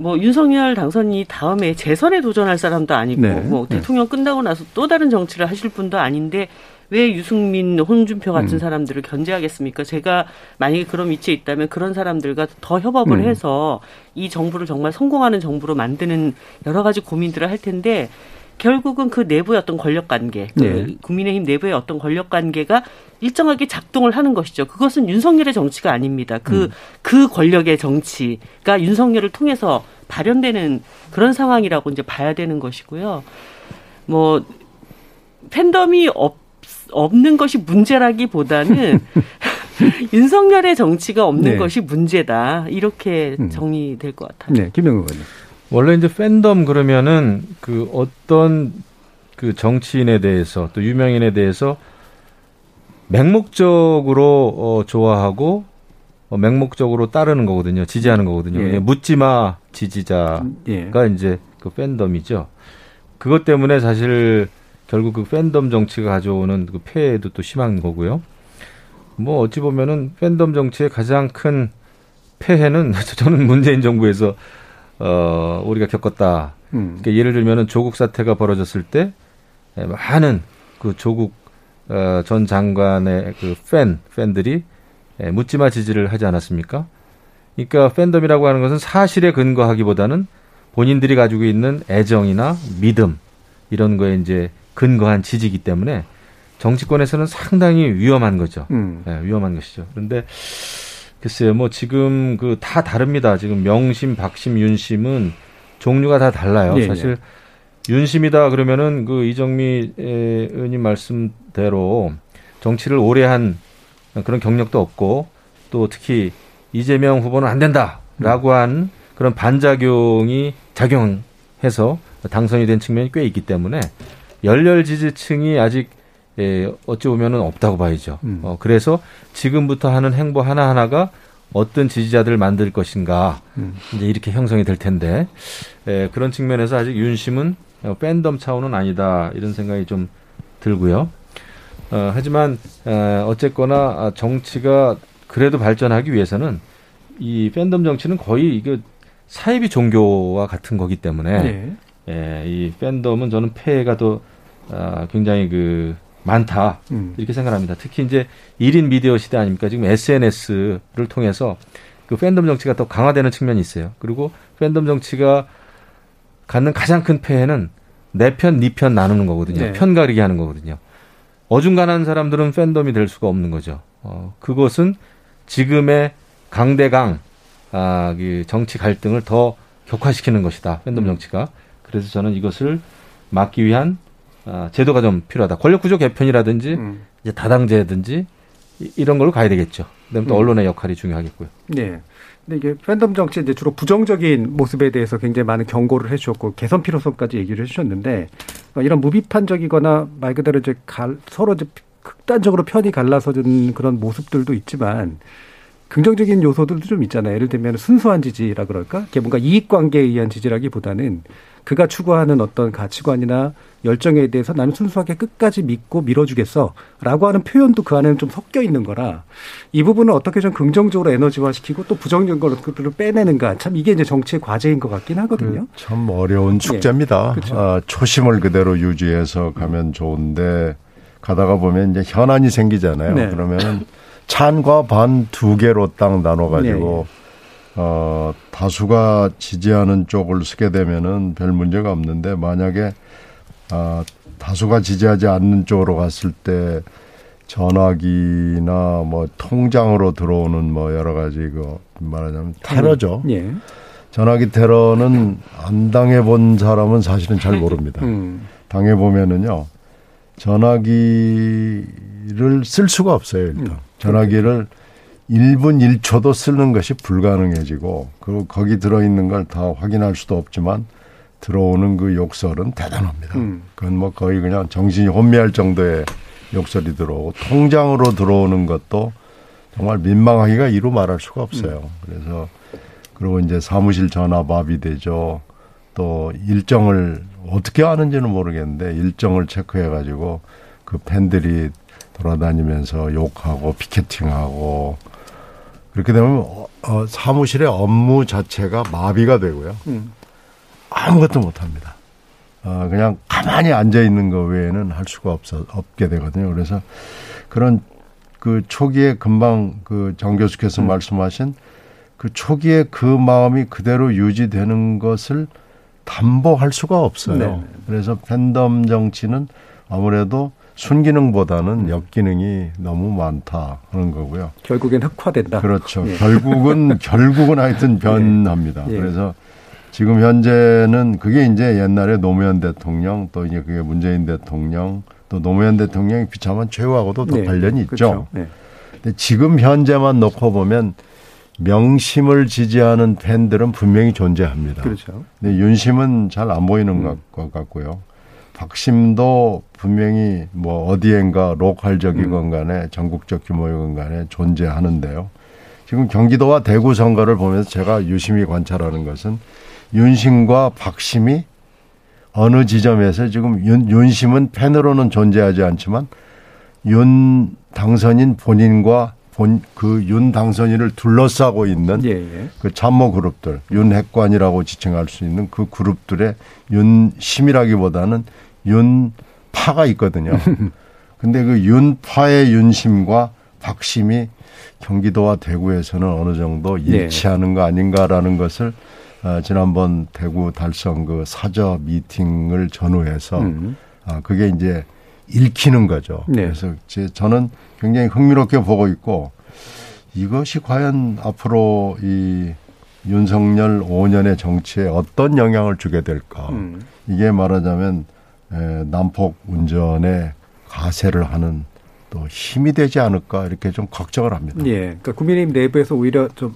뭐 윤석열 당선인이 다음에 재선에 도전할 사람도 아니고 네. 뭐 네. 대통령 네. 끝나고 나서 또 다른 정치를 하실 분도 아닌데 왜 유승민, 홍준표 같은 음. 사람들을 견제하겠습니까? 제가 만약에 그런 위치에 있다면 그런 사람들과 더 협업을 음. 해서 이 정부를 정말 성공하는 정부로 만드는 여러 가지 고민들을 할 텐데 결국은 그 내부의 어떤 권력 관계, 그 네. 국민의힘 내부의 어떤 권력 관계가 일정하게 작동을 하는 것이죠. 그것은 윤석열의 정치가 아닙니다. 그, 음. 그 권력의 정치가 윤석열을 통해서 발현되는 그런 상황이라고 이제 봐야 되는 것이고요. 뭐, 팬덤이 없, 없는 것이 문제라기보다는 윤석열의 정치가 없는 네. 것이 문제다. 이렇게 음. 정리될 것 같아요. 네, 김영우 의원님. 원래 이제 팬덤 그러면은 그 어떤 그 정치인에 대해서 또 유명인에 대해서 맹목적으로 어 좋아하고 어 맹목적으로 따르는 거거든요. 지지하는 거거든요. 예. 묻지마 지지자가 예. 이제 그 팬덤이죠. 그것 때문에 사실 결국 그 팬덤 정치가 가져오는 그 폐해도 또 심한 거고요. 뭐 어찌 보면은 팬덤 정치의 가장 큰 폐해는 저는 문재인 정부에서 어, 우리가 겪었다. 음. 그러니까 예를 들면은 조국 사태가 벌어졌을 때 많은 그 조국 어, 전 장관의 그 팬, 팬들이 묻지마 지지를 하지 않았습니까? 그러니까 팬덤이라고 하는 것은 사실에 근거하기보다는 본인들이 가지고 있는 애정이나 믿음 이런 거에 이제 근거한 지지기 때문에 정치권에서는 상당히 위험한 거죠. 음. 네, 위험한 것이죠. 그런데 글쎄요, 뭐 지금 그 다 다릅니다. 지금 명심, 박심, 윤심은 종류가 다 달라요. 예, 사실 예. 윤심이다 그러면은 그 이정미 의원님 말씀대로 정치를 오래 한 그런 경력도 없고 또 특히 이재명 후보는 안 된다라고 음. 한 그런 반작용이 작용해서 당선이 된 측면이 꽤 있기 때문에 열렬 지지층이 아직 예, 어찌 보면은 없다고 봐야죠. 음. 어, 그래서 지금부터 하는 행보 하나하나가 어떤 지지자들을 만들 것인가 음. 이제 이렇게 형성이 될 텐데 예, 그런 측면에서 아직 윤심은 팬덤 차원은 아니다 이런 생각이 좀 들고요. 어, 하지만 어, 어쨌거나 정치가 그래도 발전하기 위해서는 이 팬덤 정치는 거의 이거 사이비 종교와 같은 거기 때문에 네. 예, 이 팬덤은 저는 폐해가 더 어, 굉장히 그 많다 음. 이렇게 생각합니다. 특히 이제 1인 미디어 시대 아닙니까? 지금 SNS를 통해서 그 팬덤 정치가 더 강화되는 측면이 있어요. 그리고 팬덤 정치가 갖는 가장 큰 폐해는 내 편, 네편 나누는 거거든요. 네. 편 가리기 하는 거거든요. 어중간한 사람들은 팬덤이 될 수가 없는 거죠. 어, 그것은 지금의 강대강 아, 그 정치 갈등을 더 격화시키는 것이다. 팬덤 음. 정치가. 그래서 저는 이것을 막기 위한 아, 제도가 좀 필요하다. 권력 구조 개편이라든지 음. 이제 다당제든지 이런 걸로 가야 되겠죠. 그다음에 또 음. 언론의 역할이 중요하겠고요. 네. 근데 이게 팬덤 정치 이제 주로 부정적인 모습에 대해서 굉장히 많은 경고를 해주셨고 개선 필요성까지 얘기를 해주셨는데 이런 무비판적이거나 말 그대로 이제 갈, 서로 이제 극단적으로 편이 갈라서는 그런 모습들도 있지만 긍정적인 요소들도 좀 있잖아요. 예를 들면 순수한 지지라 그럴까? 뭔가 이익 관계에 의한 지지라기보다는 그가 추구하는 어떤 가치관이나 열정에 대해서 나는 순수하게 끝까지 믿고 밀어주겠어. 라고 하는 표현도 그 안에는 좀 섞여 있는 거라 이 부분을 어떻게 좀 긍정적으로 에너지화 시키고 또 부정적인 걸로 빼내는가. 참 이게 이제 정치의 과제인 것 같긴 하거든요. 그 참 어려운 축제입니다. 네. 아, 초심을 그대로 유지해서 가면 좋은데 가다가 보면 이제 현안이 생기잖아요. 네. 그러면 찬과 반 두 개로 딱 나눠가지고 네. 어, 다수가 지지하는 쪽을 쓰게 되면은 별 문제가 없는데 만약에 아, 다수가 지지하지 않는 쪽으로 갔을 때 전화기나 뭐 통장으로 들어오는 뭐 여러 가지 그 말하자면 테러죠. 예. 전화기 테러는 안 당해본 사람은 사실은 잘 모릅니다. 음. 당해보면은요, 전화기를 쓸 수가 없어요, 일단. 음. 전화기를 1분 1초도 쓰는 것이 불가능해지고, 그, 거기 들어있는 걸 다 확인할 수도 없지만, 들어오는 그 욕설은 대단합니다. 음. 그건 뭐 거의 그냥 정신이 혼미할 정도의 욕설이 들어오고 통장으로 들어오는 것도 정말 민망하기가 이루 말할 수가 없어요. 음. 그래서 그리고 이제 사무실 전화밥이 되죠. 또 일정을 어떻게 하는지는 모르겠는데 일정을 체크해 가지고 그 팬들이 돌아다니면서 욕하고 피켓팅하고 그렇게 되면 어, 어 사무실의 업무 자체가 마비가 되고요. 음. 아무것도 못 합니다. 어, 그냥 가만히 앉아 있는 거 외에는 할 수가 없어, 없게 되거든요. 그래서 그런 그 초기에 금방 그 정 교수께서 음. 말씀하신 그 초기에 그 마음이 그대로 유지되는 것을 담보할 수가 없어요. 네. 그래서 팬덤 정치는 아무래도 순기능보다는 음. 역기능이 너무 많다 하는 거고요. 결국엔 흑화된다. 그렇죠. 예. 결국은 결국은 하여튼 변합니다. 예. 예. 그래서 지금 현재는 그게 이제 옛날에 노무현 대통령 또 이제 그게 문재인 대통령 또 노무현 대통령이 비참한 최후하고도 또 네. 관련이 있죠. 그렇죠. 네. 근데 지금 현재만 놓고 보면 명심을 지지하는 팬들은 분명히 존재합니다. 그렇죠. 근데 윤심은 잘 안 보이는 음. 것 같고요. 박심도 분명히 뭐 어디엔가 로컬적이건 음. 간에 전국적 규모이건 간에 존재하는데요. 지금 경기도와 대구 선거를 보면서 제가 유심히 관찰하는 것은 윤심과 박심이 어느 지점에서 지금 윤, 윤심은 팬으로는 존재하지 않지만 윤 당선인 본인과 본 그 윤 당선인을 둘러싸고 있는 예, 예. 그 참모 그룹들 윤핵관이라고 지칭할 수 있는 그 그룹들의 윤심이라기보다는 윤파가 있거든요. 근데 그 윤파의 윤심과 박심이 경기도와 대구에서는 어느 정도 네. 일치하는 거 아닌가라는 것을 어, 지난번 대구 달성 그 사저 미팅을 전후해서 음. 아, 그게 이제 읽히는 거죠. 네. 그래서 제 저는 굉장히 흥미롭게 보고 있고 이것이 과연 앞으로 이 윤석열 5년의 정치에 어떤 영향을 주게 될까. 음. 이게 말하자면 에, 남폭 운전에 가세를 하는 또 힘이 되지 않을까 이렇게 좀 걱정을 합니다. 예. 그러니까 국민의힘 내부에서 오히려 좀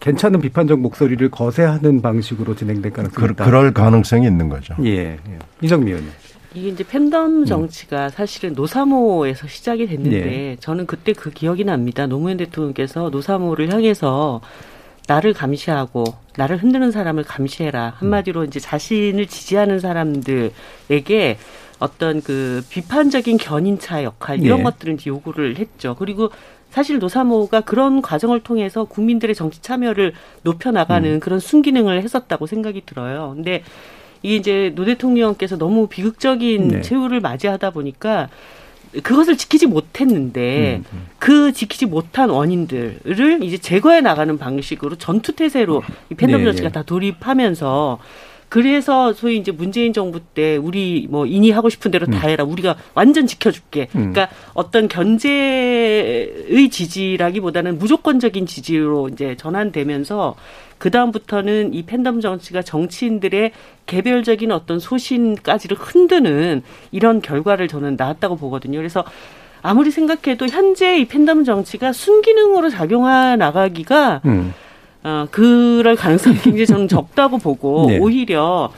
괜찮은 비판적 목소리를 거세하는 방식으로 진행될 가능성이 있다. 그럴 가능성이 있는 거죠. 예. 예. 이정미 의원님. 이게 이제 팬덤 음. 정치가 음. 사실은 노사모에서 시작이 됐는데 예. 저는 그때 그 기억이 납니다. 노무현 대통령께서 노사모를 향해서 나를 감시하고 나를 흔드는 사람을 감시해라. 한마디로 음. 이제 자신을 지지하는 사람들에게 어떤 그 비판적인 견인차 역할 이런 예. 것들은 이제 요구를 했죠. 그리고 사실 노사모가 그런 과정을 통해서 국민들의 정치 참여를 높여 나가는 음. 그런 순기능을 했었다고 생각이 들어요. 근데 이게 이제 노 대통령께서 너무 비극적인 네. 최후를 맞이하다 보니까 그것을 지키지 못했는데 음, 음. 그 지키지 못한 원인들을 이제 제거해 나가는 방식으로 전투 태세로 이 팬덤 네, 정치가 네. 다 돌입하면서 그래서 소위 이제 문재인 정부 때 우리 뭐 이니 하고 싶은 대로 다 음. 해라. 우리가 완전 지켜줄게. 음. 그러니까 어떤 견제의 지지라기보다는 무조건적인 지지로 이제 전환되면서 그 다음부터는 이 팬덤 정치가 정치인들의 개별적인 어떤 소신까지를 흔드는 이런 결과를 저는 나왔다고 보거든요. 그래서 아무리 생각해도 현재 이 팬덤 정치가 순기능으로 작용해 나가기가 음. 어, 그럴 가능성이 굉장히 저는 적다고 보고 네. 오히려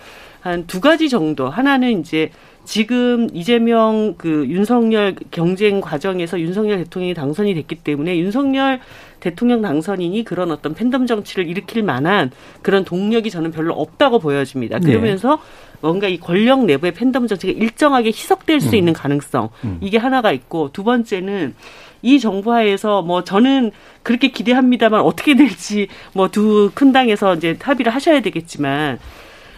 한 두 가지 정도 하나는 이제 지금 이재명 그 윤석열 경쟁 과정에서 윤석열 대통령이 당선이 됐기 때문에 윤석열 대통령 당선인이 그런 어떤 팬덤 정치를 일으킬 만한 그런 동력이 저는 별로 없다고 보여집니다. 네. 그러면서 네. 뭔가 이 권력 내부의 팬덤 정치가 일정하게 희석될 수 음. 있는 가능성 음. 이게 하나가 있고 두 번째는 이 정부 하에서 뭐 저는 그렇게 기대합니다만 어떻게 될지 뭐 두 큰 당에서 이제 합의를 하셔야 되겠지만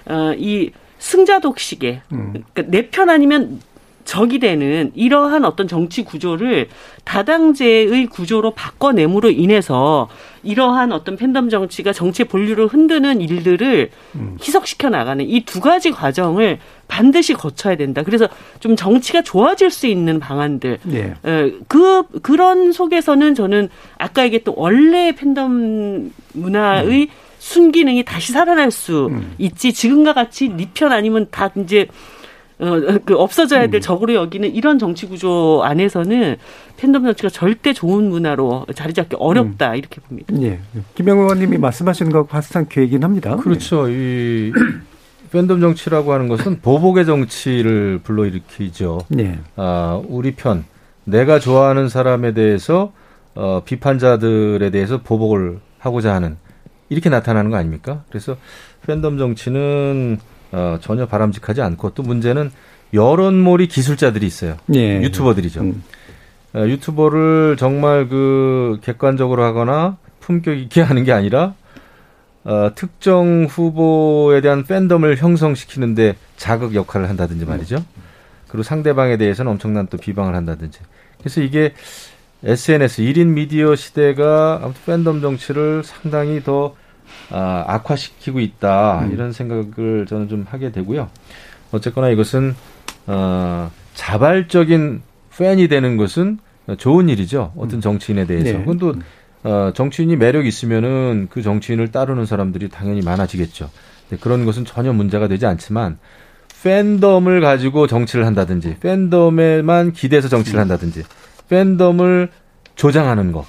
어 이 승자 독식에 음. 그러니까 내 편 아니면 적이 되는 이러한 어떤 정치 구조를 다당제의 구조로 바꿔냄으로 인해서 이러한 어떤 팬덤 정치가 정치의 본류를 흔드는 일들을 음. 희석시켜 나가는 이 두 가지 과정을 반드시 거쳐야 된다. 그래서 좀 정치가 좋아질 수 있는 방안들. 네. 그 그런 속에서는 저는 아까 얘기했던 원래 팬덤 문화의 음. 순기능이 다시 살아날 수 음. 있지 지금과 같이 니편 아니면 다 이제 어, 그 없어져야 될 음. 적으로 여기는 이런 정치 구조 안에서는 팬덤 정치가 절대 좋은 문화로 자리 잡기 어렵다 음. 이렇게 봅니다. 예. 김영우 의원님이 말씀하시는 것과 비슷한 계획이긴 합니다. 그렇죠. 이 팬덤 정치라고 하는 것은 보복의 정치를 불러일으키죠. 네. 아, 우리 편, 내가 좋아하는 사람에 대해서 어, 비판자들에 대해서 보복을 하고자 하는 이렇게 나타나는 거 아닙니까? 그래서 팬덤 정치는 어, 전혀 바람직하지 않고 또 문제는 여론몰이 기술자들이 있어요. 예. 유튜버들이죠. 음. 어, 유튜버를 정말 그 객관적으로 하거나 품격 있게 하는 게 아니라 어, 특정 후보에 대한 팬덤을 형성시키는데 자극 역할을 한다든지 말이죠. 그리고 상대방에 대해서는 엄청난 또 비방을 한다든지. 그래서 이게 SNS 1인 미디어 시대가 아무튼 팬덤 정치를 상당히 더 아, 악화시키고 있다 음. 이런 생각을 저는 좀 하게 되고요. 어쨌거나 이것은 어, 자발적인 팬이 되는 것은 좋은 일이죠. 어떤 음. 정치인에 대해서. 네. 그건 또 어, 정치인이 매력 있으면은 그 정치인을 따르는 사람들이 당연히 많아지겠죠. 그런 것은 전혀 문제가 되지 않지만 팬덤을 가지고 정치를 한다든지 팬덤에만 기대서 정치를 음. 한다든지 팬덤을 조장하는 거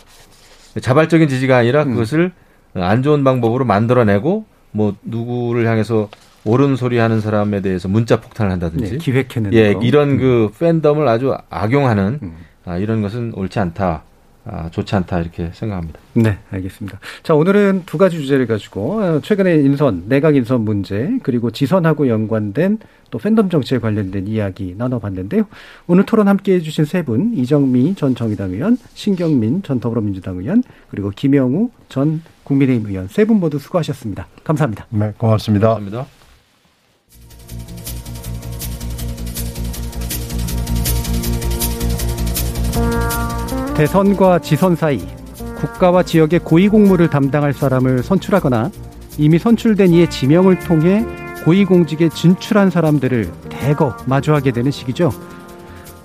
자발적인 지지가 아니라 음. 그것을 안 좋은 방법으로 만들어내고 뭐 누구를 향해서 옳은 소리 하는 사람에 대해서 문자 폭탄을 한다든지 네, 기획해는 예 거. 이런 그 음. 팬덤을 아주 악용하는 음. 아, 이런 것은 옳지 않다. 아, 좋지 않다 이렇게 생각합니다. 네, 알겠습니다. 자, 오늘은 두 가지 주제를 가지고 어, 최근에 인선, 내각 인선 문제 그리고 지선하고 연관된 또 팬덤 정치에 관련된 이야기 나눠봤는데요. 오늘 토론 함께해 주신 세 분, 이정미 전 정의당 의원, 신경민 전 더불어민주당 의원, 그리고 김영우 전 국민의힘 의원 세 분 모두 수고하셨습니다. 감사합니다. 네, 고맙습니다. 감사합니다. 대선과 지선 사이 국가와 지역의 고위공무를 담당할 사람을 선출하거나 이미 선출된 이의 지명을 통해 고위공직에 진출한 사람들을 대거 마주하게 되는 시기죠.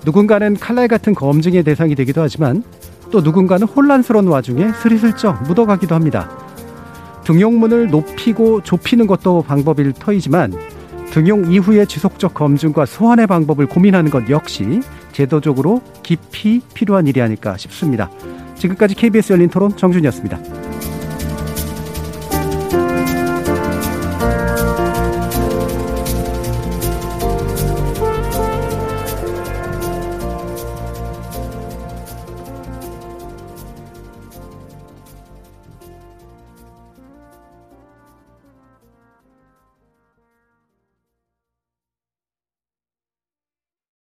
누군가는 칼날 같은 검증의 대상이 되기도 하지만 또 누군가는 혼란스러운 와중에 스리슬쩍 묻어가기도 합니다. 등용문을 높이고 좁히는 것도 방법일 터이지만 등용 이후의 지속적 검증과 소환의 방법을 고민하는 것 역시 제도적으로 깊이 필요한 일이 아닐까 싶습니다. 지금까지 KBS 열린 토론 정준이었습니다.